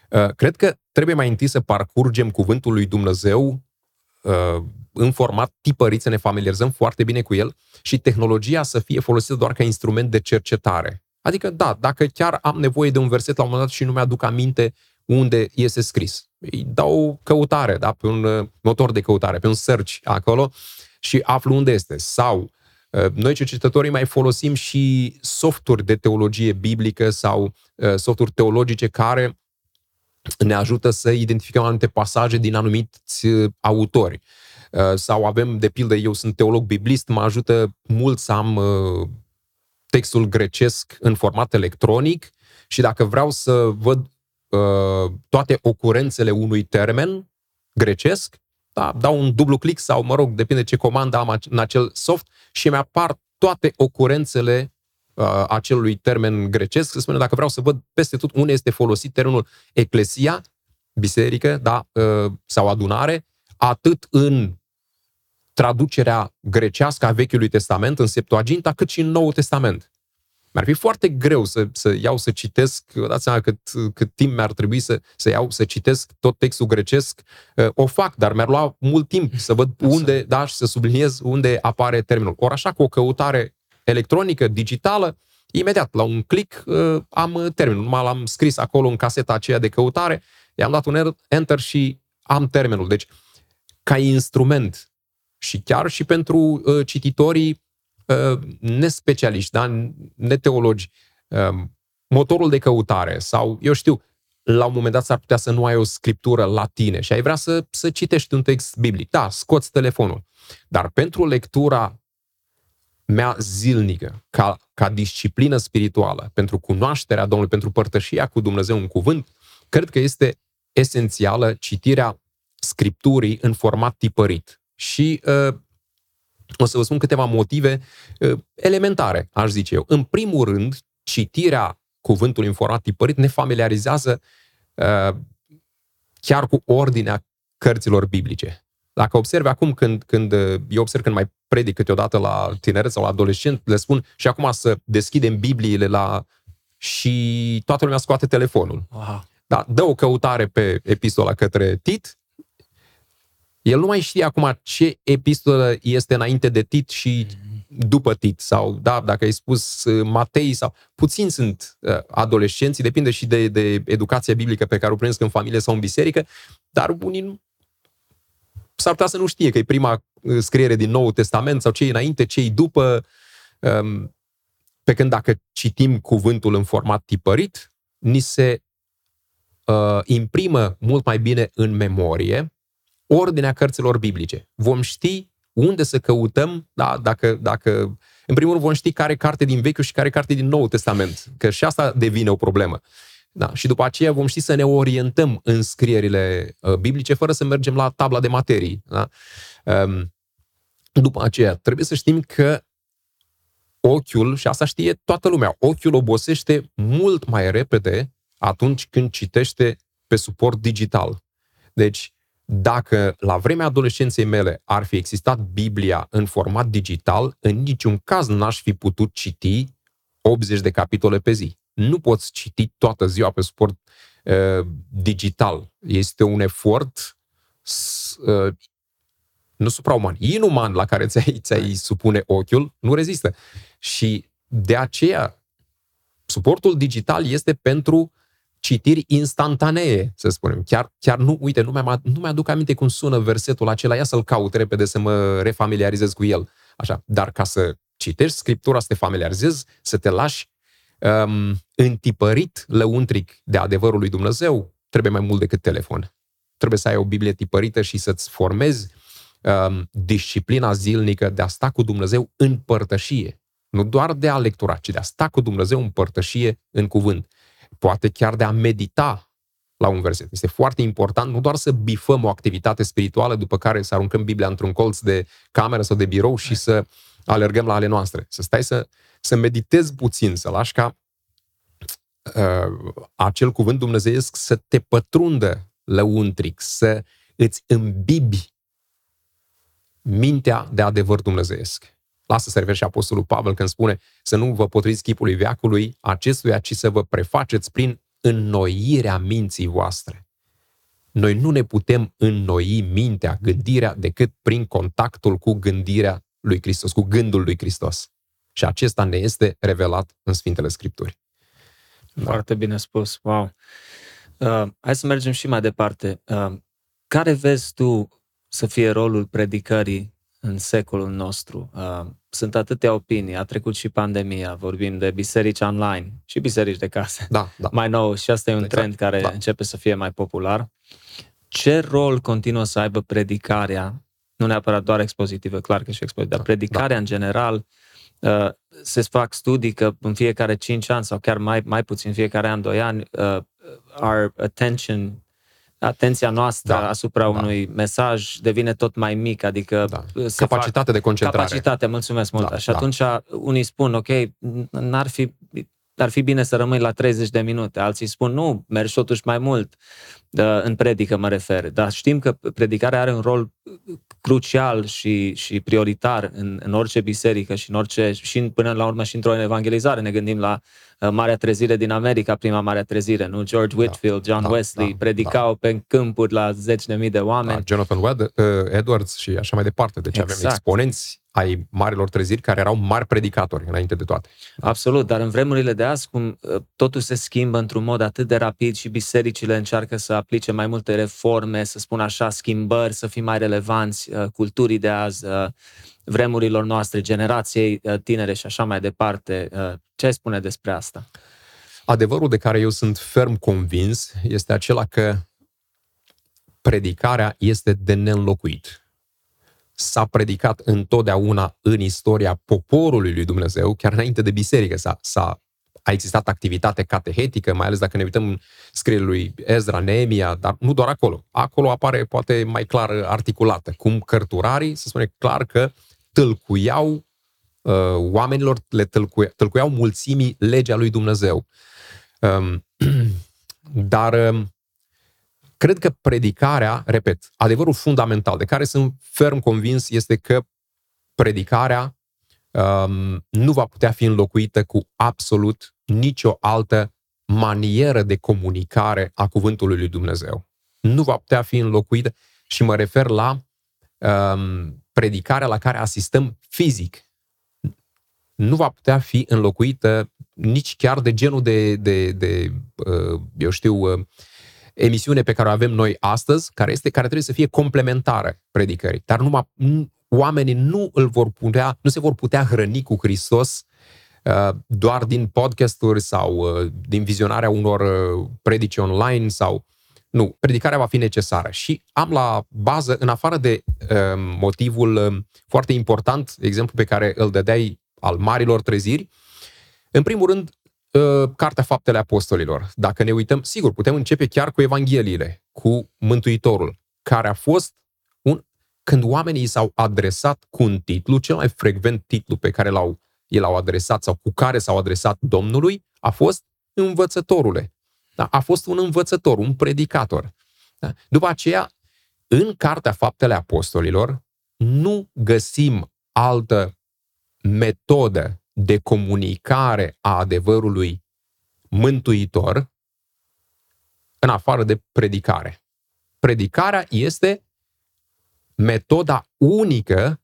uh, cred că trebuie mai întâi să parcurgem cuvântul lui Dumnezeu uh, în format tipărit, să ne familiarizăm foarte bine cu el și tehnologia să fie folosită doar ca instrument de cercetare. Adică, da, dacă chiar am nevoie de un verset la un moment dat și nu mi-aduc aminte unde este scris, îi dau căutare, da, pe un uh, motor de căutare, pe un search acolo și aflu unde este. Sau Uh, noi, cercetătorii, mai folosim și softuri de teologie biblică sau uh, softuri teologice care ne ajută să identificăm anumite pasaje din anumiți uh, autori. Sau avem, de pildă, eu sunt teolog biblist, mă ajută mult să am textul grecesc în format electronic și dacă vreau să văd toate ocurențele unui termen grecesc, da, dau un dublu click sau, mă rog, depinde ce comandă am în acel soft și mi apar toate ocurențele uh, acelui termen grecesc. Se spune, dacă vreau să văd peste tot unde este folosit termenul eclesia, biserică, da, uh, sau adunare, atât în traducerea grecească a Vechiului Testament, în Septuaginta, cât și în Noul Testament. Mi-ar fi foarte greu să, să iau să citesc, vă dați seama cât, cât timp mi-ar trebui să, să iau să citesc tot textul grecesc. Uh, o fac, dar mi-ar lua mult timp să văd unde, da, și să subliniez unde apare termenul. Ori așa, cu o căutare electronică, digitală, imediat, la un click, uh, am termenul. Numai l-am scris acolo în caseta aceea de căutare, i-am dat un enter și am termenul. Deci, ca instrument și chiar și pentru uh, cititorii Uh, nespecialiști, da? neteologi, um, motorul de căutare sau, eu știu, la un moment dat s-ar putea să nu ai o scriptură la tine și ai vrea să, să citești un text biblic. Da, scoți telefonul. Dar pentru lectura mea zilnică, ca, ca disciplină spirituală, pentru cunoașterea Domnului, pentru părtășia cu Dumnezeu în cuvânt, cred că este esențială citirea scripturii în format tipărit. Și uh, o să vă spun câteva motive uh, elementare, aș zice eu. În primul rând, citirea cuvântului în format tipărit ne familiarizează uh, chiar cu ordinea cărților biblice. Dacă observi acum când, când uh, eu observ când mai predic câteodată la tineret sau la adolescent, le spun și acum să deschidem Bibliile la și toată lumea scoate telefonul. Wow. Da, dă o căutare pe epistola către Tit el nu mai știe acum ce epistolă este înainte de Tit și după Tit sau, da, dacă ai spus uh, Matei sau... Puțini sunt uh, adolescenții, depinde și de, de educația biblică pe care o primesc în familie sau în biserică, dar unii s-ar putea să nu știe că e prima uh, scriere din Noul Testament sau ce înainte, ce după. Um, pe când dacă citim cuvântul în format tipărit, ni se uh, imprimă mult mai bine în memorie ordinea cărților biblice. Vom ști unde să căutăm, da, dacă, dacă, în primul rând vom ști care carte din Vechiul și care carte din Noul Testament, că și asta devine o problemă. Da, și după aceea vom ști să ne orientăm în scrierile uh, biblice fără să mergem la tabla de materii. Da? Um, după aceea, trebuie să știm că ochiul, și asta știe toată lumea, ochiul obosește mult mai repede atunci când citește pe suport digital. Deci, dacă la vremea adolescenței mele ar fi existat Biblia în format digital, în niciun caz n-aș fi putut citi 80 de capitole pe zi. Nu poți citi toată ziua pe suport uh, digital. Este un efort uh, nu suprauman, inuman la care ți-ai, ți-ai supune ochiul, nu rezistă. Și de aceea, suportul digital este pentru uh, citiri instantanee, să spunem. Chiar, chiar nu, uite, nu, mi-am, nu mi-aduc aminte cum sună versetul acela, ia să-l caut repede să mă refamiliarizez cu el. Așa, dar ca să citești Scriptura, să te familiarizezi, să te lași um, întipărit lăuntric de adevărul lui Dumnezeu, trebuie mai mult decât telefon. Trebuie să ai o Biblie tipărită și să-ți formezi um, disciplina zilnică de a sta cu Dumnezeu în părtășie. Nu doar de a lectura, ci de a sta cu Dumnezeu în părtășie în cuvânt. Poate chiar de a medita la un verset. Este foarte important nu doar să bifăm o activitate spirituală după care să aruncăm Biblia într-un colț de cameră sau de birou și să alergăm la ale noastre. Să stai să, să meditezi puțin, să lași ca uh, acel cuvânt dumnezeiesc să te pătrundă lăuntric, să îți îmbibi mintea de adevăr dumnezeiesc. Lasă să și Apostolul Pavel când spune să nu vă potriți chipului veacului acestuia, ci să vă prefaceți prin înnoirea minții voastre. Noi nu ne putem înnoi mintea, gândirea, decât prin contactul cu gândirea lui Hristos, cu gândul lui Hristos. Și acesta ne este revelat în Sfintele Scripturi. Da. Foarte bine spus, wow. Uh, hai să mergem și mai departe. Uh, care vezi tu să fie rolul predicării în secolul nostru? Uh, sunt atâtea opinii, a trecut și pandemia, vorbim de biserici online și biserici de casă. Da, da. Mai nou și asta e un exact, trend care da. începe să fie mai popular. Ce rol continuă să aibă predicarea, nu neapărat doar expozitivă, clar că și expozitivă, dar da, predicarea da. în general, uh, se fac studii că în fiecare 5 ani sau chiar mai, mai puțin, fiecare an, 2 ani, uh, our attention atenția noastră da, asupra da. unui mesaj devine tot mai mic, adică da. capacitate fac, de concentrare. Capacitate, mulțumesc mult. Da, și da. atunci unii spun, ok, n-ar fi ar fi bine să rămâi la 30 de minute. Alții spun, nu, mergi totuși mai mult. În predică mă refer. Dar știm că predicarea are un rol crucial și, și prioritar în, în orice biserică și în orice, și în, până la urmă și într-o evangelizare. Ne gândim la uh, Marea Trezire din America, prima Marea Trezire, nu? George da. Whitfield, John da, Wesley, da, predicau da. pe câmpuri la zeci de mii de oameni. Da, Jonathan Wed, uh, Edwards și așa mai departe. Deci exact. avem exponenți ai marilor treziri care erau mari predicatori înainte de toate. Absolut, dar în vremurile de azi, cum uh, totul se schimbă într-un mod atât de rapid și bisericile încearcă să aplice mai multe reforme, să spun așa, schimbări, să fim mai relevanți uh, culturii de azi, uh, vremurilor noastre, generației tinere și așa mai departe. Ce ai spune despre asta? Adevărul de care eu sunt ferm convins este acela că predicarea este de neînlocuit s-a predicat întotdeauna în istoria poporului lui Dumnezeu, chiar înainte de biserică s-a, s-a a existat activitate catehetică, mai ales dacă ne uităm în scrierile lui Ezra, Neemia, dar nu doar acolo. Acolo apare poate mai clar articulată, cum cărturarii, se spune clar că tâlcuiau uh, oamenilor, le tâlcuiau, tâlcuiau mulțimii legea lui Dumnezeu. Um, dar um, Cred că predicarea, repet, adevărul fundamental de care sunt ferm convins este că predicarea um, nu va putea fi înlocuită cu absolut nicio altă manieră de comunicare a cuvântului lui Dumnezeu. Nu va putea fi înlocuită și mă refer la um, predicarea la care asistăm fizic. Nu va putea fi înlocuită nici chiar de genul de, de, de uh, eu știu, uh, emisiune pe care o avem noi astăzi, care este care trebuie să fie complementară predicării. Dar numai oamenii nu îl vor putea, nu se vor putea hrăni cu Hristos uh, doar din podcasturi sau uh, din vizionarea unor uh, predici online sau nu, predicarea va fi necesară. Și am la bază, în afară de uh, motivul uh, foarte important, exemplu pe care îl dădeai al marilor treziri, în primul rând, Uh, Cartea Faptele Apostolilor. Dacă ne uităm, sigur, putem începe chiar cu Evangheliile, cu Mântuitorul, care a fost un... Când oamenii s-au adresat cu un titlu, cel mai frecvent titlu pe care l-au, el au adresat sau cu care s-au adresat Domnului, a fost învățătorule. Da? A fost un învățător, un predicator. Da? După aceea, în Cartea Faptele Apostolilor, nu găsim altă metodă de comunicare a adevărului mântuitor în afară de predicare. Predicarea este metoda unică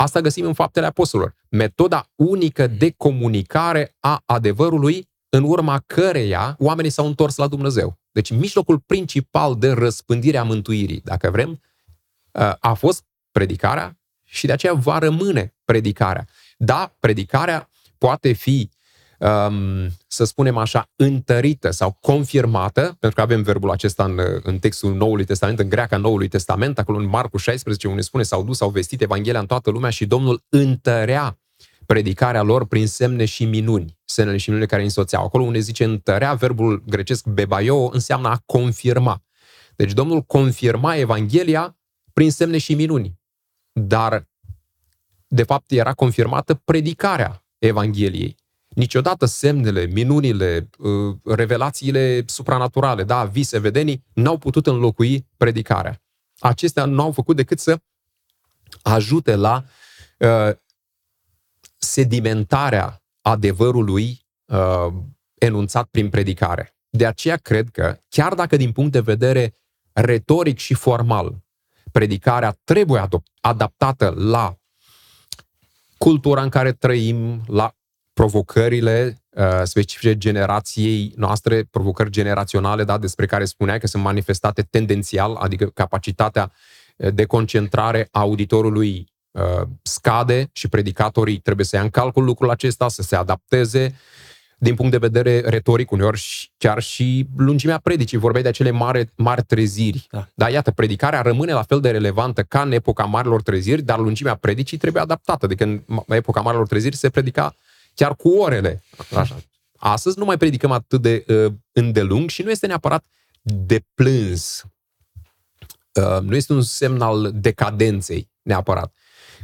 Asta găsim în faptele apostolilor. Metoda unică de comunicare a adevărului în urma căreia oamenii s-au întors la Dumnezeu. Deci mijlocul principal de răspândire a mântuirii, dacă vrem, a fost predicarea și de aceea va rămâne predicarea. Da, predicarea poate fi um, să spunem așa, întărită sau confirmată, pentru că avem verbul acesta în, în textul Noului Testament, în greaca Noului Testament, acolo în Marcu 16, unde spune s-au dus, au vestit Evanghelia în toată lumea și Domnul întărea predicarea lor prin semne și minuni, semnele și minunile care îi însoțeau. Acolo unde zice întărea, verbul grecesc bebaio înseamnă a confirma. Deci Domnul confirma Evanghelia prin semne și minuni. Dar, de fapt, era confirmată predicarea Evangheliei. Niciodată semnele, minunile, uh, revelațiile supranaturale, da, vise, vedenii, n-au putut înlocui predicarea. Acestea nu au făcut decât să ajute la uh, sedimentarea adevărului uh, enunțat prin predicare. De aceea cred că, chiar dacă din punct de vedere retoric și formal, predicarea trebuie adaptată la cultura în care trăim, la provocările uh, specifice generației noastre, provocări generaționale, da, despre care spuneai că sunt manifestate tendențial, adică capacitatea uh, de concentrare a auditorului uh, scade și predicatorii trebuie să ia în calcul lucrul acesta, să se adapteze din punct de vedere retoric, uneori chiar și lungimea predicii. Vorbeai de acele mari, mari treziri. Da. Dar iată, predicarea rămâne la fel de relevantă ca în epoca marilor treziri, dar lungimea predicii trebuie adaptată. Adică în epoca marilor treziri se predica chiar cu orele. Așa. Astăzi nu mai predicăm atât de uh, îndelung și nu este neapărat de plâns. Uh, nu este un semn al decadenței neapărat.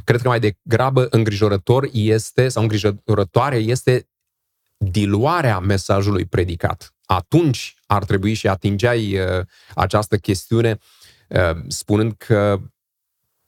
Cred că mai degrabă îngrijorător este, sau îngrijorătoare este diluarea mesajului predicat. Atunci ar trebui și atingeai uh, această chestiune uh, spunând că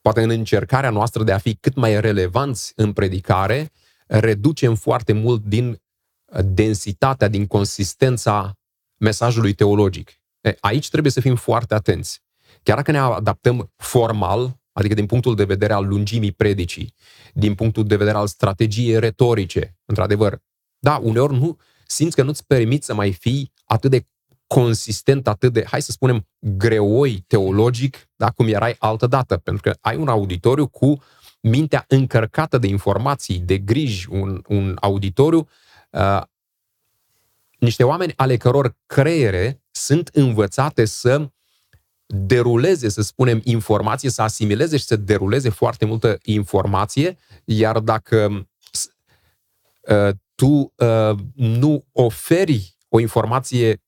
poate în încercarea noastră de a fi cât mai relevanți în predicare, reducem foarte mult din uh, densitatea, din consistența mesajului teologic. Aici trebuie să fim foarte atenți. Chiar dacă ne adaptăm formal, adică din punctul de vedere al lungimii predicii, din punctul de vedere al strategiei retorice, într-adevăr, da, uneori nu simți că nu-ți permiți să mai fii atât de consistent, atât de, hai să spunem, greoi teologic, da, cum erai altă dată, pentru că ai un auditoriu cu mintea încărcată de informații, de griji, un, un auditoriu, uh, niște oameni ale căror creiere sunt învățate să deruleze, să spunem, informație, să asimileze și să deruleze foarte multă informație, iar dacă uh, tu uh, nu oferi o informație,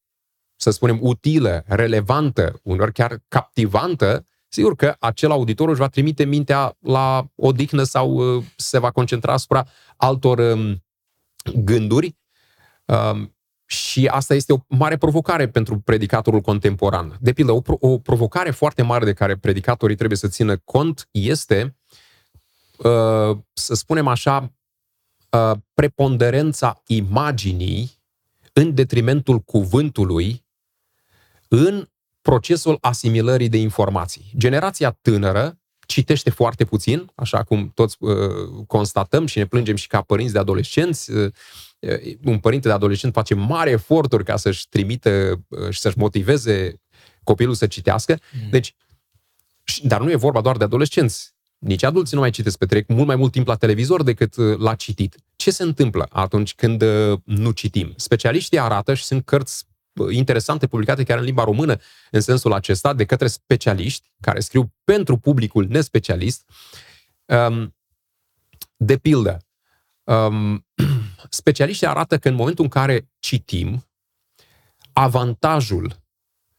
să spunem, utilă, relevantă, unor chiar captivantă, sigur că acel auditor își va trimite mintea la odihnă sau uh, se va concentra asupra altor um, gânduri. Um, și asta este o mare provocare pentru predicatorul contemporan. De pildă, o, o provocare foarte mare de care predicatorii trebuie să țină cont este, uh, să spunem așa, uh, preponderența imaginii în detrimentul cuvântului în procesul asimilării de informații. Generația tânără citește foarte puțin, așa cum toți uh, constatăm și ne plângem și ca părinți de adolescenți. Uh, un părinte de adolescent face mari eforturi ca să-și trimită uh, și să-și motiveze copilul să citească. Mm. Deci, dar nu e vorba doar de adolescenți. Nici adulții nu mai citesc, petrec mult mai mult timp la televizor decât uh, la citit. Ce se întâmplă atunci când uh, nu citim? Specialiștii arată și sunt cărți uh, interesante publicate chiar în limba română în sensul acesta de către specialiști care scriu pentru publicul nespecialist. Um, de pildă, um, specialiștii arată că în momentul în care citim, avantajul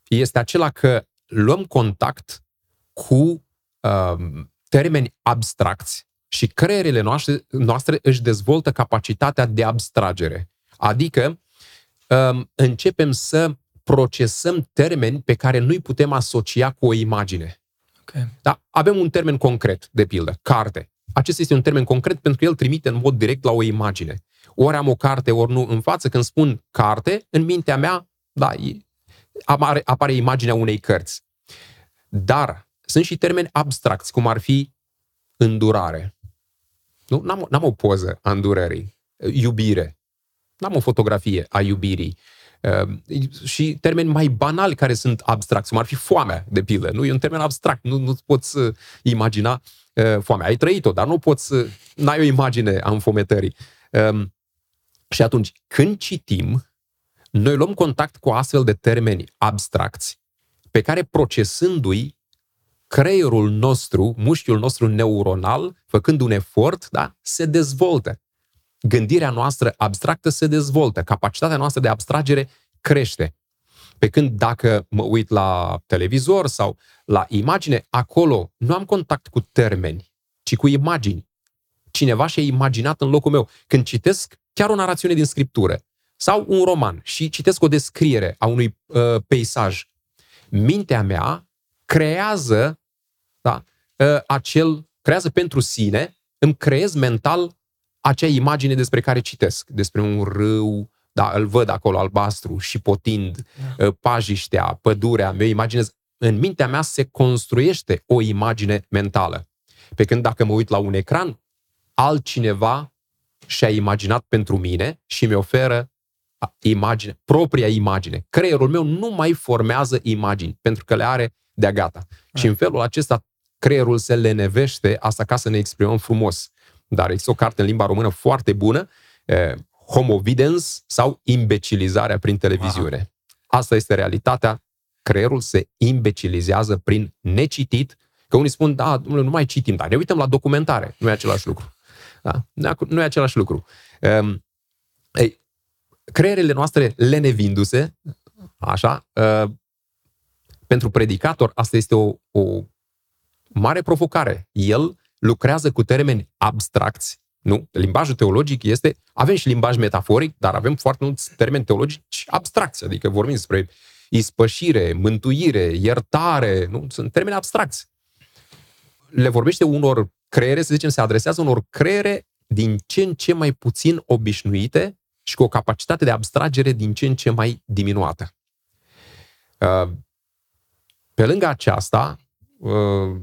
este acela că luăm contact cu um, termeni abstracți și creierile noastre, noastre își dezvoltă capacitatea de abstragere. Adică um, începem să procesăm termeni pe care nu-i putem asocia cu o imagine. Okay. Da? Avem un termen concret, de pildă, carte. Acesta este un termen concret pentru că el trimite în mod direct la o imagine. Ori am o carte, ori nu în față. Când spun carte, în mintea mea, da, apare, apare imaginea unei cărți. Dar sunt și termeni abstracți, cum ar fi îndurare. Nu? N-am, n-am o poză a îndurării. Iubire. N-am o fotografie a iubirii. Uh, și termeni mai banali care sunt abstracți, cum ar fi foamea, de pildă. Nu e un termen abstract, nu, nu poți uh, imagina uh, foamea. Ai trăit-o, dar nu poți, uh, n-ai o imagine a înfometării. Uh, Și atunci, când citim, noi luăm contact cu astfel de termeni abstracți, pe care procesându-i, creierul nostru, mușchiul nostru neuronal, făcând un efort, da, se dezvoltă. Gândirea noastră abstractă se dezvoltă, capacitatea noastră de abstragere crește. Pe când dacă mă uit la televizor sau la imagine, acolo nu am contact cu termeni, ci cu imagini. Cineva și-a imaginat în locul meu. Când citesc chiar o narațiune din scriptură sau un roman și citesc o descriere a unui uh, peisaj, mintea mea creează da, uh, acel, creează pentru sine, îmi creez mental acea imagine despre care citesc, despre un râu, da, îl văd acolo albastru și potind, da. Uh, pajiștea, pădurea, mi imaginez. În mintea mea se construiește o imagine mentală. Pe când dacă mă uit la un ecran, altcineva și-a imaginat pentru mine și mi oferă imagine, propria imagine. Creierul meu nu mai formează imagini, pentru că le are de-a gata. Da. Și în felul acesta creierul se lenevește, asta ca să ne exprimăm frumos. Dar există o carte în limba română foarte bună, homovidens sau imbecilizarea prin televiziune. Aha. Asta este realitatea. Creierul se imbecilizează prin necitit, că unii spun, da, nu mai citim, dar ne uităm la documentare. Nu e același lucru. Da? Nu e același lucru. Um, ei, creierele noastre lenevindu-se, așa, uh, pentru predicator asta este o, o mare provocare. El lucrează cu termeni abstracți, nu? Limbajul teologic este, avem și limbaj metaforic, dar avem foarte mulți termeni teologici abstracți, adică vorbim despre ispășire, mântuire, iertare, nu? Sunt termeni abstracți. Le vorbește unor creiere, să zicem, se adresează unor creiere din ce în ce mai puțin obișnuite și cu o capacitate de abstragere din ce în ce mai diminuată. Uh, pe lângă aceasta, uh,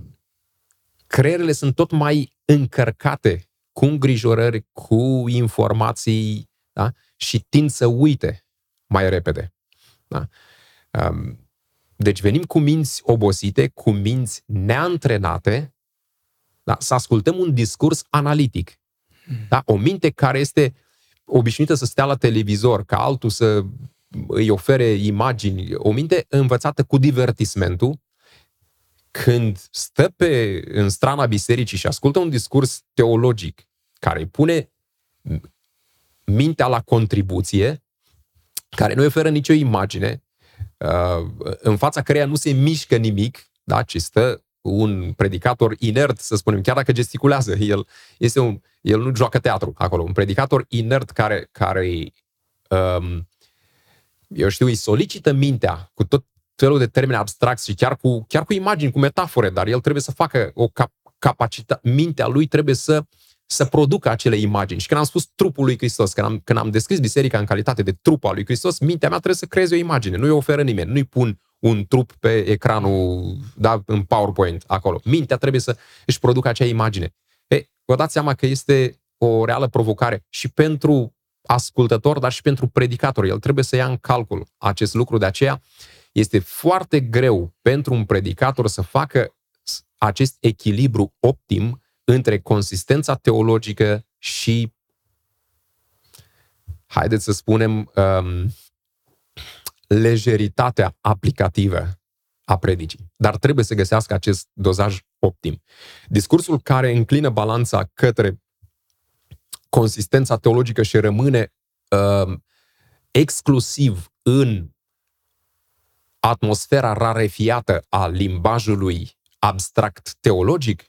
creierele sunt tot mai încărcate cu îngrijorări, cu informații da? și tind să uite mai repede. Da? Um, deci venim cu minți obosite, cu minți neantrenate, da? să ascultăm un discurs analitic. Da? O minte care este obișnuită să stea la televizor, ca altul să îi ofere imagini, o minte învățată cu divertismentul, când stă pe, în strana bisericii și ascultă un discurs teologic care îi pune mintea la contribuție, care nu oferă nicio imagine, uh, în fața căreia nu se mișcă nimic, da, ci stă un predicator inert, să spunem, chiar dacă gesticulează, el, este un, el nu joacă teatru acolo, un predicator inert care, care um, eu știu, îi solicită mintea cu tot felul de termeni abstracți și chiar cu, chiar cu imagini, cu metafore, dar el trebuie să facă o cap- capacitate, mintea lui trebuie să, să producă acele imagini. Și când am spus trupul lui Hristos, când am, când am descris biserica în calitate de trup al lui Hristos, mintea mea trebuie să creeze o imagine, nu-i oferă nimeni, nu-i pun un trup pe ecranul, da, în PowerPoint, acolo. Mintea trebuie să își producă acea imagine. E, vă dați seama că este o reală provocare și pentru ascultător, dar și pentru predicator. El trebuie să ia în calcul acest lucru, de aceea este foarte greu pentru un predicator să facă acest echilibru optim între consistența teologică și, haideți să spunem, um, lejeritatea aplicativă a predicii. Dar trebuie să găsească acest dozaj optim. Discursul care înclină balanța către consistența teologică și rămâne uh, exclusiv în atmosfera rarefiată a limbajului abstract teologic,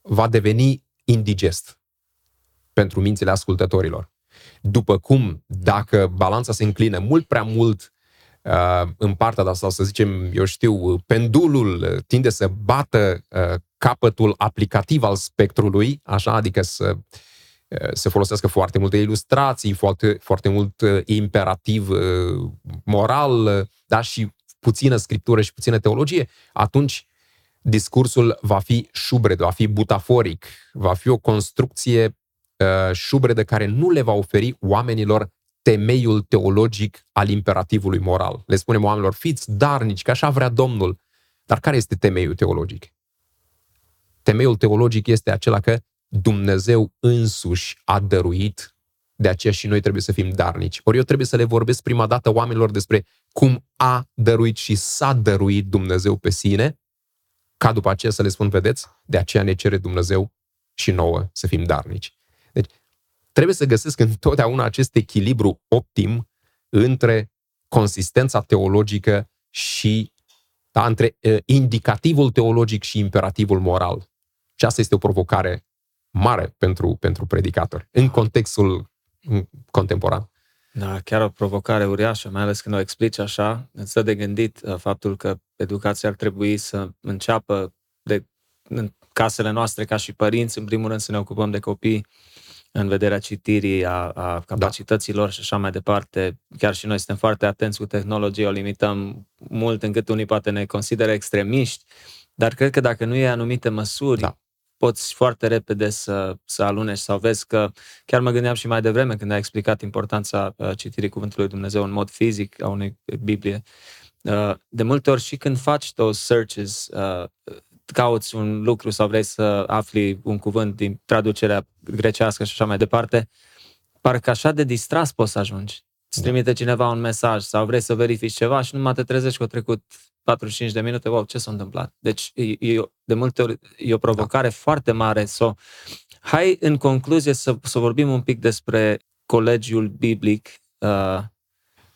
va deveni indigest pentru mințile ascultătorilor. După cum, dacă balanța se înclină mult prea mult uh, în partea asta, sau să zicem, eu știu, pendulul tinde să bată uh, capătul aplicativ al spectrului, așa, adică să uh, se folosească foarte multe ilustrații, foarte, foarte mult uh, imperativ uh, moral, uh, da, și puțină scriptură și puțină teologie, atunci discursul va fi șubred, va fi butaforic, va fi o construcție uh, șubredă care nu le va oferi oamenilor temeiul teologic al imperativului moral. Le spunem oamenilor, fiți darnici, că așa vrea Domnul. Dar care este temeiul teologic? Temeiul teologic este acela că Dumnezeu însuși a dăruit de aceea și noi trebuie să fim darnici. Ori eu trebuie să le vorbesc prima dată oamenilor despre cum a dăruit și s-a dăruit Dumnezeu pe sine, ca după aceea să le spun, vedeți, de aceea ne cere Dumnezeu și nouă să fim darnici. Deci, trebuie să găsesc întotdeauna acest echilibru optim între consistența teologică și da, între uh, indicativul teologic și imperativul moral. Și asta este o provocare mare pentru, pentru predicatori în contextul contemporan. Da, chiar o provocare uriașă, mai ales când o explici așa, îți dă de gândit uh, faptul că educația ar trebui să înceapă de în casele noastre ca și părinți, în primul rând să ne ocupăm de copii în vederea citirii, a, a capacităților da. și așa mai departe. Chiar și noi suntem foarte atenți cu tehnologia, o limităm mult încât unii poate ne consideră extremiști, dar cred că dacă nu e anumite măsuri, da. Poți foarte repede să, să alunești sau vezi că chiar mă gândeam și mai devreme când ai explicat importanța uh, citirii Cuvântului Dumnezeu în mod fizic a unei Biblie. Uh, de multe ori și când faci those searches, uh, cauți un lucru sau vrei să afli un cuvânt din traducerea grecească și așa mai departe, parcă așa de distras poți să ajungi. Îți da. trimite cineva un mesaj sau vrei să verifici ceva și numai te trezești că au trecut 45 de minute, wow, ce s-a întâmplat? Deci, e, e, de multe ori, e o provocare da. foarte mare. So, hai, în concluzie, să, să vorbim un pic despre colegiul biblic, uh,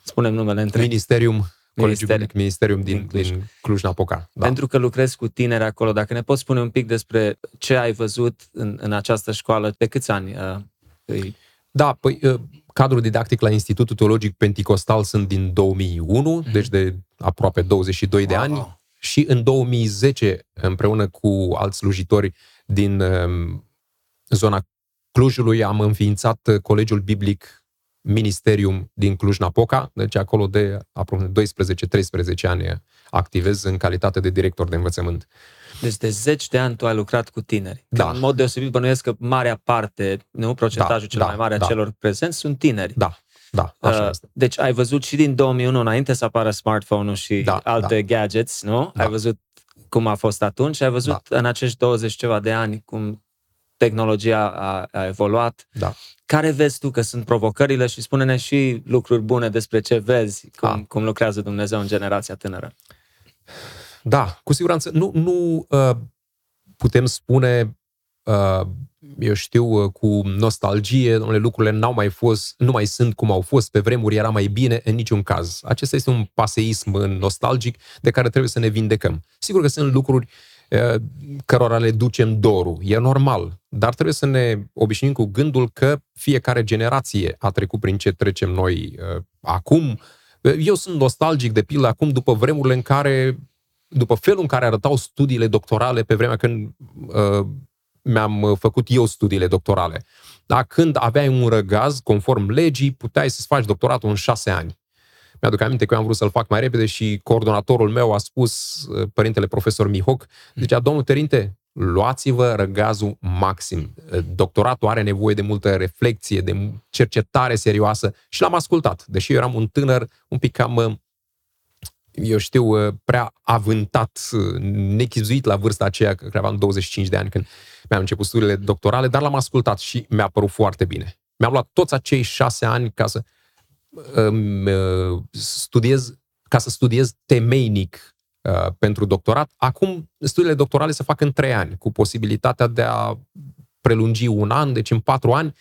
spunem numele între... Ministerium Colegiul Ministerium din, din, din Cluj-Napoca. Da. Pentru că lucrezi cu tineri acolo, dacă ne poți spune un pic despre ce ai văzut în, în această școală, pe câți ani uh, îi... Da, păi uh, cadrul didactic la Institutul Teologic Pentecostal sunt din 2001, mm-hmm. deci de aproape 22 wow. de ani și în 2010 împreună cu alți slujitori din um, zona Clujului am înființat Colegiul Biblic Ministerium din Cluj-Napoca, deci acolo de aproximativ 12-13 ani activez în calitate de director de învățământ. Deci de zeci de ani tu ai lucrat cu tineri. Da. în mod deosebit bănuiesc că marea parte, nu procentajul da, cel da, mai mare da. a celor prezenți sunt tineri. Da, da, așa uh, este. Deci ai văzut și din 2001 înainte să apară smartphone-ul și da, alte da. gadgets, nu? Da. Ai văzut cum a fost atunci, ai văzut da. în acești 20 ceva de ani cum tehnologia a, a evoluat. Da. Care vezi tu că sunt provocările și spune-ne și lucruri bune despre ce vezi, cum, a. cum lucrează Dumnezeu în generația tânără. Da, cu siguranță. Nu, nu uh, putem spune, uh, eu știu, uh, cu nostalgie, domnule, lucrurile n-au mai fost, nu mai sunt cum au fost, pe vremuri era mai bine, în niciun caz. Acesta este un paseism nostalgic de care trebuie să ne vindecăm. Sigur că sunt lucruri uh, cărora le ducem dorul. E normal, dar trebuie să ne obișnuim cu gândul că fiecare generație a trecut prin ce trecem noi acum. Eu sunt nostalgic, de pildă, acum după vremurile în care, după felul în care arătau studiile doctorale pe vremea când uh, mi-am făcut eu studiile doctorale. Da, când aveai un răgaz, conform legii, puteai să-ți faci doctoratul în șase ani. Mi-aduc aminte că eu am vrut să-l fac mai repede și coordonatorul meu a spus, uh, părintele profesor Mihoc, zicea, domnul Terinte, luați-vă răgazul maxim. Uh, doctoratul are nevoie de multă reflexie, de cercetare serioasă și l-am ascultat. Deși eu eram un tânăr un pic cam, uh, eu știu, prea avântat, nechizuit la vârsta aceea, că aveam 25 de ani când mi-am început studiile doctorale, dar l-am ascultat și mi-a părut foarte bine. Mi-am luat toți acei șase ani ca să Uh, studiez, ca să studiez temeinic uh, pentru doctorat. Acum studiile doctorale se fac în trei ani, cu posibilitatea de a prelungi un an, deci în patru ani.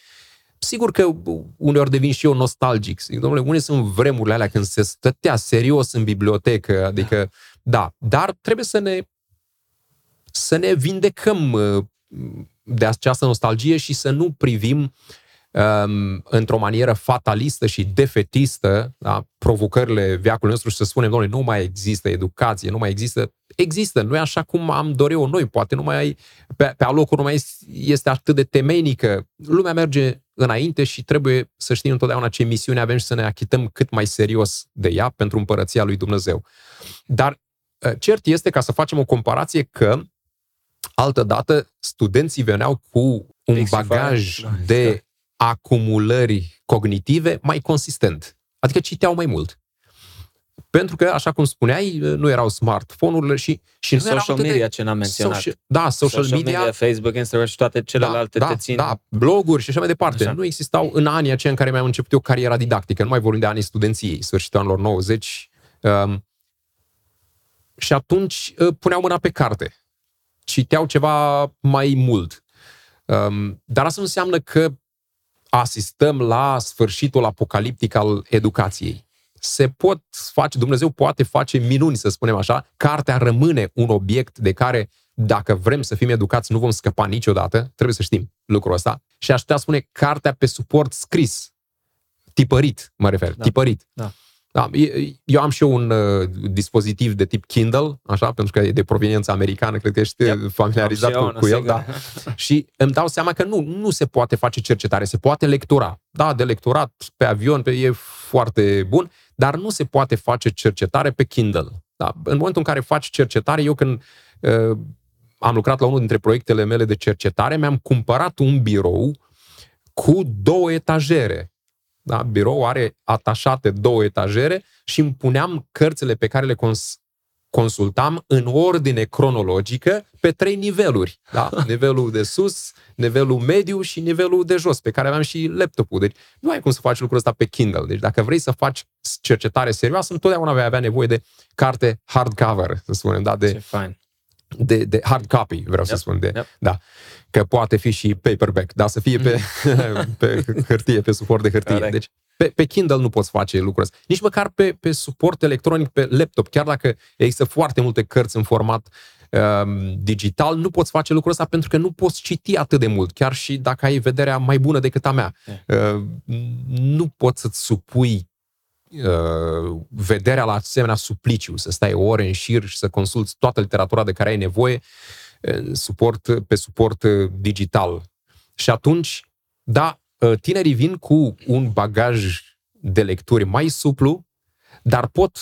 Sigur că uneori devin și eu nostalgic. Zic, domnule, unde sunt vremurile alea când se stătea serios în bibliotecă? Adică, da, dar trebuie să ne să ne vindecăm uh, de această nostalgie și să nu privim uh, um, într-o manieră fatalistă și defetistă da, provocările viacului nostru și să spunem, doamne, nu mai există educație, nu mai există. Există, nu e așa cum am dorit eu noi, poate nu mai ai, pe, pe alocuri nu mai este atât de temeinică. Lumea merge înainte și trebuie să știm întotdeauna ce misiune avem și să ne achităm cât mai serios de ea pentru împărăția lui Dumnezeu. Dar uh, cert este, ca să facem o comparație, că altădată studenții veneau cu un bagaj de acumulări cognitive mai consistent. Adică citeau mai mult. Pentru că, așa cum spuneai, nu erau smartphone-urile și, și nu social erau media, ce n-am menționat. Social, da, social, social media, media, Facebook, Instagram și toate celelalte da, te da, țin. da, bloguri și așa mai departe. Așa. Nu existau în anii aceia în care mi-am început eu cariera didactică, nu mai vorbim de anii studenției, sfârșitul anilor 90. Um, și atunci uh, puneau mâna pe carte. Citeau ceva mai mult. Um, dar asta nu înseamnă că asistăm la sfârșitul apocaliptic al educației. Se pot face, Dumnezeu poate face minuni, să spunem așa. Cartea rămâne un obiect de care, dacă vrem să fim educați, nu vom scăpa niciodată. Trebuie să știm lucrul ăsta. Și aș putea spune cartea pe suport scris. Tipărit, mă refer. Da. Tipărit. Da. Da, e- eu am și eu un uh, dispozitiv de tip Kindle, așa, pentru că e de proveniență americană, cred că ești Yep. yep. familiarizat Am și eu cu, una, cu el, sigur. da. Și îmi dau seama că nu, nu se poate face cercetare, se poate lectura. Da, de lecturat pe avion pe, e foarte bun, dar nu se poate face cercetare pe Kindle. Da? În momentul în care faci cercetare, eu când uh, am lucrat la unul dintre proiectele mele de cercetare, mi-am cumpărat un birou cu două etajere. Da? Birou are atașate două etajere și îmi puneam cărțile pe care le cons- consultam în ordine cronologică pe trei niveluri. Da? Nivelul de sus, nivelul mediu și nivelul de jos, pe care aveam și laptopul. Deci nu ai cum să faci lucrul ăsta pe Kindle. Deci dacă vrei să faci cercetare serioasă, întotdeauna vei avea nevoie de carte hardcover, să spunem, da? de, Ce fain. de, de hard copy, vreau să Yep, spun. De, yep. Da. Că poate fi și paperback, dar să fie pe, pe hârtie, pe suport de hârtie. Corect. Deci pe, pe Kindle nu poți face lucrul ăsta. Nici măcar pe, pe suport electronic, pe laptop, chiar dacă există foarte multe cărți în format um, digital, nu poți face lucrul ăsta pentru că nu poți citi atât de mult, chiar și dacă ai vederea mai bună decât a mea. Uh, nu poți să-ți supui uh, vederea la asemenea supliciu, să stai ore în șir și să consulți toată literatura de care ai nevoie uh, suport, pe suport uh, digital. Și atunci, da, uh, tinerii vin cu un bagaj de lecturi mai suplu, dar pot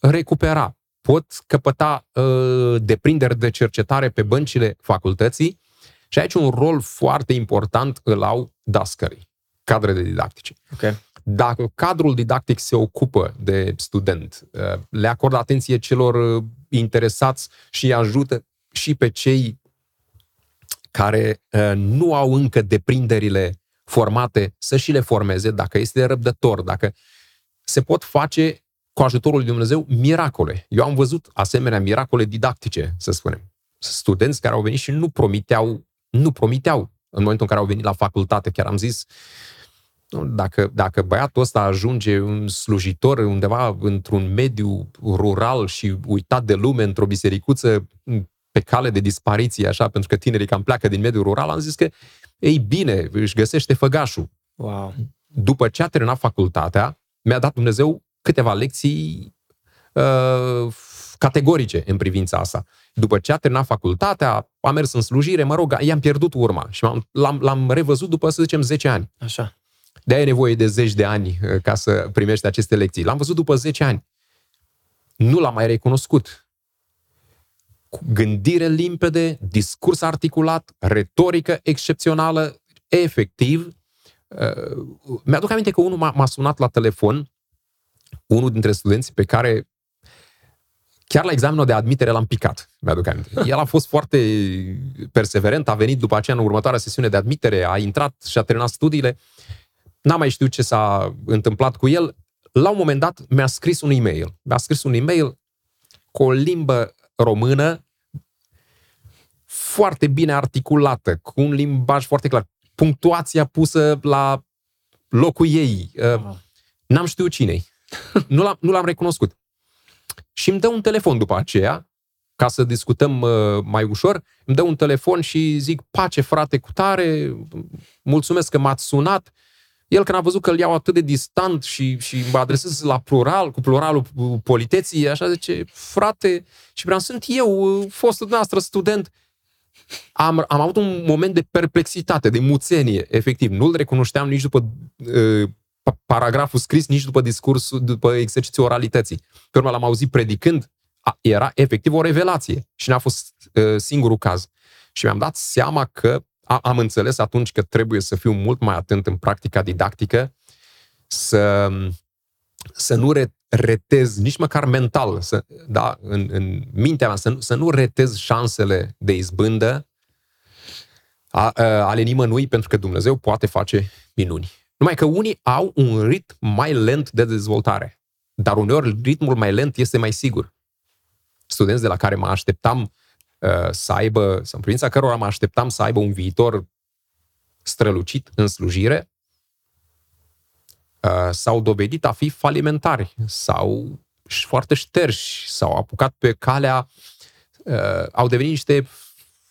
recupera, pot căpăta uh, deprinderi de cercetare pe băncile facultății și aici un rol foarte important îl au dascării, cadrele didactice. Ok. Dacă cadrul didactic se ocupă de student, uh, le acordă atenție celor uh, interesați și îi ajută și pe cei care uh, nu au încă deprinderile formate să și le formeze, dacă este răbdător, dacă se pot face cu ajutorul lui Dumnezeu miracole. Eu am văzut asemenea miracole didactice, să spunem. Studenți care au venit și nu promiteau, nu promiteau în momentul în care au venit la facultate. Chiar am zis, nu, dacă, dacă băiatul ăsta ajunge un slujitor undeva într-un mediu rural și uitat de lume într-o bisericuță pe cale de dispariție, așa, pentru că tinerii cam pleacă din mediul rural, am zis că, ei bine, își găsește făgașul. Wow. După ce a terminat facultatea, mi-a dat Dumnezeu câteva lecții uh, categorice în privința asta. După ce a terminat facultatea, a mers în slujire, mă rog, i-am pierdut urma și m-am, l-am, l-am revăzut după, să zicem, 10 ani. Așa. De aia e nevoie de zeci de ani uh, ca să primești aceste lecții. L-am văzut după 10 ani. Nu l-am mai recunoscut. Cu gândire limpede, discurs articulat, retorică excepțională, efectiv. Uh, mi-aduc aminte că unul m-a, m-a sunat la telefon, unul dintre studenți pe care chiar la examenul de admitere l-am picat, mi-aduc aminte. El a fost foarte perseverent, a venit după aceea în următoarea sesiune de admitere, a intrat și a terminat studiile, n-am mai știut ce s-a întâmplat cu el. La un moment dat mi-a scris un e-mail. Mi-a scris un e-mail cu o limbă română foarte bine articulată, cu un limbaj foarte clar, punctuația pusă la locul ei. Uh, N-am știut cine nu, l-am, nu l-am recunoscut. Și îmi dă un telefon după aceea, ca să discutăm uh, mai ușor, îmi dă un telefon și zic, pace frate cu tare, mulțumesc că m-ați sunat. El când a văzut că îl iau atât de distant și, și mă adresez la plural, cu pluralul politeții, așa zice, frate, și vreau, sunt eu, uh, fostul dumneavoastră student. Am, am avut un moment de perplexitate, de muțenie, efectiv. Nu-l recunoșteam nici după uh, pa- paragraful scris, nici după discursul, după exercițiul oralității. Pe urmă l-am auzit predicând, a, era efectiv o revelație și n-a fost uh, singurul caz. Și mi-am dat seama că a, am înțeles atunci că trebuie să fiu mult mai atent în practica didactică, să să nu re- retez, nici măcar mental, să, da, în, în mintea mea, să, nu, să nu retez șansele de izbândă a, a, ale nimănui, pentru că Dumnezeu poate face minuni. Numai că unii au un ritm mai lent de dezvoltare, dar uneori ritmul mai lent este mai sigur. Studenți de la care mă așteptam uh, să aibă, sau în privința cărora mă așteptam să aibă un viitor strălucit în slujire, uh, s-au dovedit a fi falimentari sau foarte șterși, s-au apucat pe calea, uh, au devenit niște,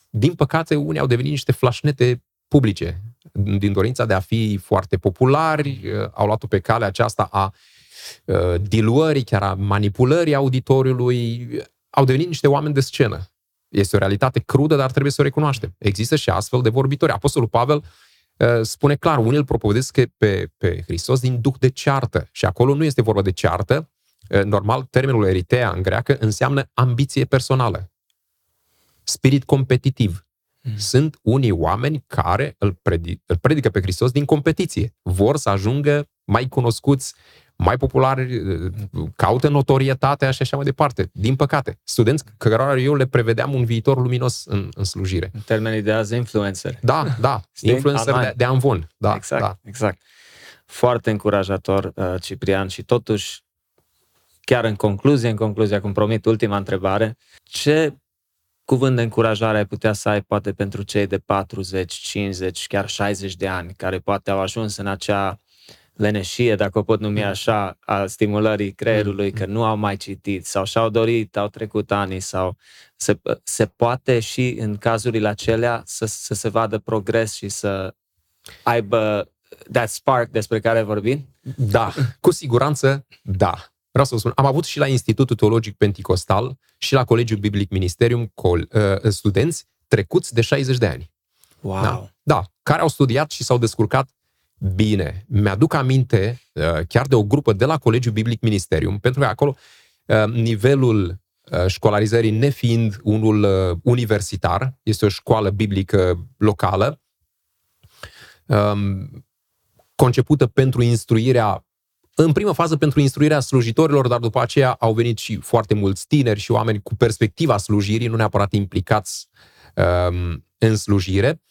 din păcate, unii au devenit niște flașnete publice, din dorința de a fi foarte populari, uh, au luat-o pe calea aceasta a uh, diluării, chiar a manipulării auditoriului, au devenit niște oameni de scenă. Este o realitate crudă, dar trebuie să o recunoaștem. Există și astfel de vorbitori. Apostolul Pavel uh, spune clar, unii îl propovădesc pe, pe Hristos din duc de ceartă. Și acolo nu este vorba de ceartă. Normal, termenul eritea în greacă înseamnă ambiție personală. Spirit competitiv. Mm. Sunt unii oameni care îl, predic, îl predică pe Hristos din competiție. Vor să ajungă mai cunoscuți, mai populari, caută notorietatea și așa mai departe. Din păcate, studenți cărora eu le prevedeam un viitor luminos în, în slujire. În termenii de azi, influencer. Da, da, influencer de, de anvon. Da, exact, da. exact. Foarte încurajator, uh, Ciprian, și totuși, chiar în concluzie, în concluzie, cum promit, ultima întrebare, ce cuvânt de încurajare ai putea să ai poate pentru cei de 40, 50, chiar 60 de ani, care poate au ajuns în acea leneșie, dacă o pot numi mm. așa, a stimulării creierului, mm. că nu au mai citit sau și-au dorit, au trecut ani sau se, se poate și în cazurile acelea să, să se vadă progres și să aibă that spark despre care vorbim? Da, cu siguranță da. Vreau să vă spun, am avut și la Institutul Teologic Pentecostal și la Colegiul Biblic Ministerium col, uh, studenți trecuți de 60 de ani. Wow! Da, da, care au studiat și s-au descurcat bine. Mi-aduc aminte uh, chiar de o grupă de la Colegiul Biblic Ministerium, pentru că acolo uh, nivelul uh, școlarizării nefiind unul uh, universitar, este o școală biblică locală, um, concepută pentru instruirea în primă fază pentru instruirea slujitorilor, dar după aceea au venit și foarte mulți tineri și oameni cu perspectiva slujirii, nu neapărat implicați um, în slujire.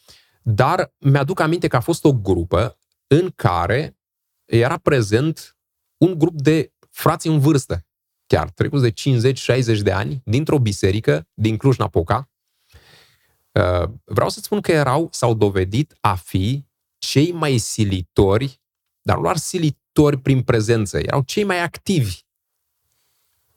Dar mi-aduc aminte că a fost o grupă în care era prezent un grup de frați în vârstă, chiar trecuți de 50-60 de ani, dintr-o biserică din Cluj-Napoca. Uh, vreau să spun că erau, s-au dovedit a fi cei mai silitori, dar nu doar silitori, actori prin prezență, erau cei mai activi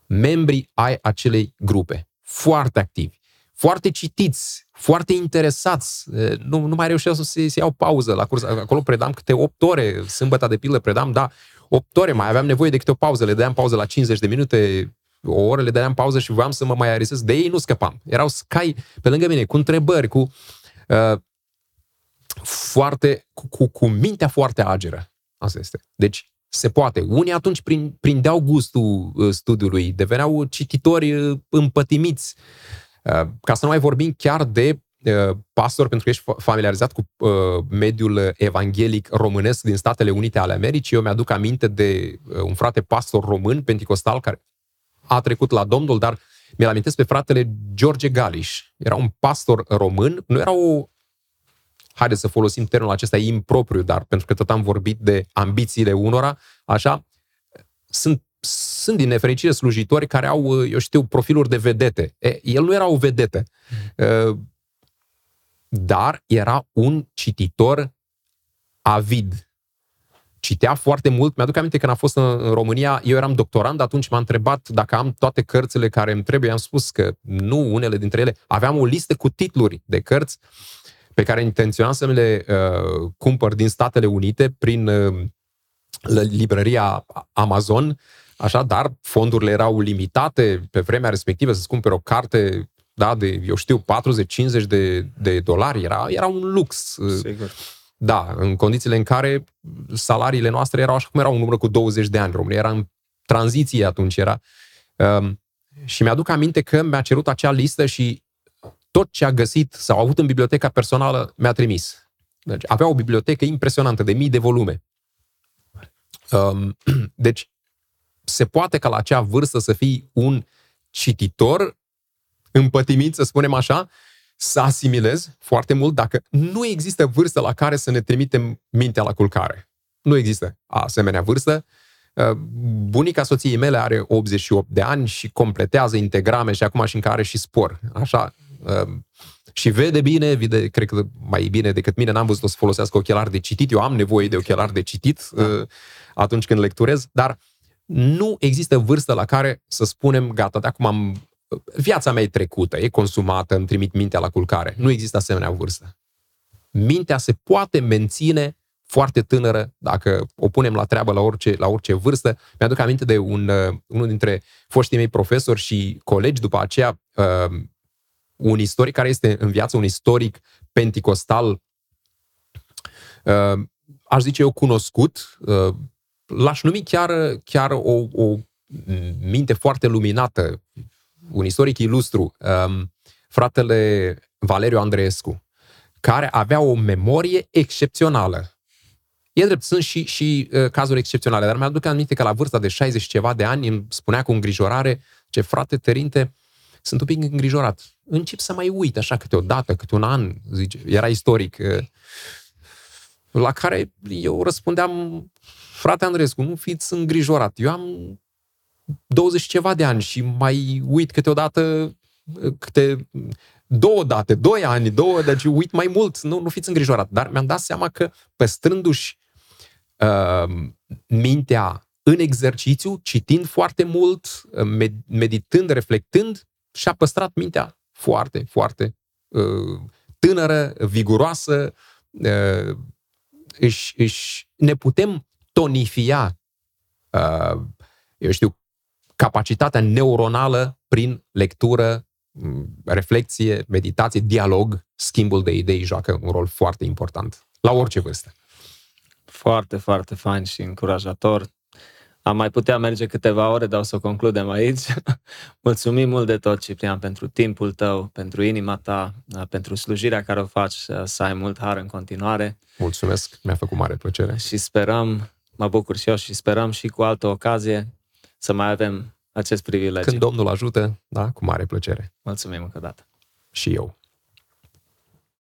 membrii ai acelei grupe. Foarte activi, foarte citiți, foarte interesați. Nu, nu mai reușeau să se, se iau pauză la curs. Acolo predam câte 8 ore, sâmbătă de pildă predam, da, 8 ore, mai aveam nevoie de câte o pauză, le dădeam pauză la 50 de minute, o oră le dădeam pauză și voiam să mă mai arisez. De ei nu scăpam. Erau scai pe lângă mine, cu întrebări, cu uh, foarte, cu, cu, cu mintea foarte ageră. Asta este. Deci, se poate. Unii atunci prindeau gustul uh, studiului, deveneau cititori uh, împătimiți. Uh, ca să nu mai vorbim chiar de pastor, pentru că ești familiarizat cu mediul evanghelic românesc din Statele Unite ale Americii. Eu mi-aduc aminte de un frate pastor român, penticostal, care a trecut la Domnul, dar mi-l amintesc pe fratele George Galiș. Era un pastor român, nu era o haideți să folosim termenul acesta impropriu, dar pentru că tot am vorbit de ambițiile unora, așa, sunt, sunt din nefericire slujitori care au, eu știu, profiluri de vedete. E, el nu era o vedetă, mm. dar era un cititor avid. Citea foarte mult. Mi-aduc aminte când a fost în, în România, eu eram doctorand, atunci m-a întrebat dacă am toate cărțile care îmi trebuie. Am spus că nu, unele dintre ele. Aveam o listă cu titluri de cărți pe care intenționam să le uh, cumpăr din Statele Unite prin uh, librăria Amazon, așa, dar fondurile erau limitate pe vremea respectivă să-ți cumperi o carte da, de, eu știu, 40-50 de, de dolari, era, era un lux. Sigur. Da, în condițiile în care salariile noastre erau așa cum erau în urmă cu 20 de ani. România era în tranziție atunci, era. Um, și mi-aduc aminte că mi-a cerut acea listă și tot ce a găsit sau a avut în biblioteca personală mi-a trimis. Deci avea o bibliotecă impresionantă de mii de volume. Um, deci, se poate ca la acea vârstă să fii un cititor împătimit, să spunem așa, să asimilezi foarte mult dacă nu există vârstă la care să ne trimitem mintea la culcare. Nu există asemenea vârstă. Uh, bunica soției mele are 88 de ani și completează integrame și acum și încă are și spor. Așa. Uh, și vede bine, vede, cred că mai bine decât mine, n-am văzut-o să folosească ochelari de citit, eu am nevoie de ochelari de citit da. Uh, atunci când lecturez, dar nu există vârstă la care să spunem, gata, de acum am viața mea e trecută, e consumată, îmi trimit mintea la culcare. Nu există asemenea vârstă. Mintea se poate menține foarte tânără, dacă o punem la treabă la orice, la orice vârstă. Mi-aduc aminte de un, uh, unul dintre foștii mei profesori și colegi după aceea, uh, un istoric care este în viață, un istoric penticostal, uh, aș zice eu cunoscut, uh, l-aș numi chiar, chiar o, o minte foarte luminată, un istoric ilustru, um, fratele Valeriu Andreescu, care avea o memorie excepțională. E drept, sunt și, și uh, cazuri excepționale, dar mi-aduc aminte că la vârsta de 60 ceva de ani îmi spunea cu îngrijorare ce frate Terinte, sunt un pic îngrijorat. Încep să mai uit așa câteodată, câte un an, zice, era istoric. Uh, la care eu răspundeam, frate Andreescu, nu fiți îngrijorat. Eu am 20 ceva de ani și mai uit câteodată câte două date, doi ani, două, deci uit mai mult, nu, nu fiți îngrijorat. Dar mi-am dat seama că păstrându-și uh, mintea în exercițiu, citind foarte mult, uh, meditând, reflectând, și-a păstrat mintea foarte, foarte uh, tânără, viguroasă, uh, își, își, ne putem tonifia, uh, eu știu, capacitatea neuronală prin lectură, reflexie, meditație, dialog, schimbul de idei joacă un rol foarte important la orice vârstă. Foarte, foarte fain și încurajator. Am mai putea merge câteva ore, dar o să concludem aici. Mulțumim mult de tot, Ciprian, pentru timpul tău, pentru inima ta, pentru slujirea care o faci, să ai mult har în continuare. Mulțumesc, mi-a făcut mare plăcere. Și sperăm, mă bucur și eu și sperăm și cu altă ocazie să mai avem acest privilegiu. Când Domnul ajută, da, cu mare plăcere. Mulțumim încă o dată. Și eu.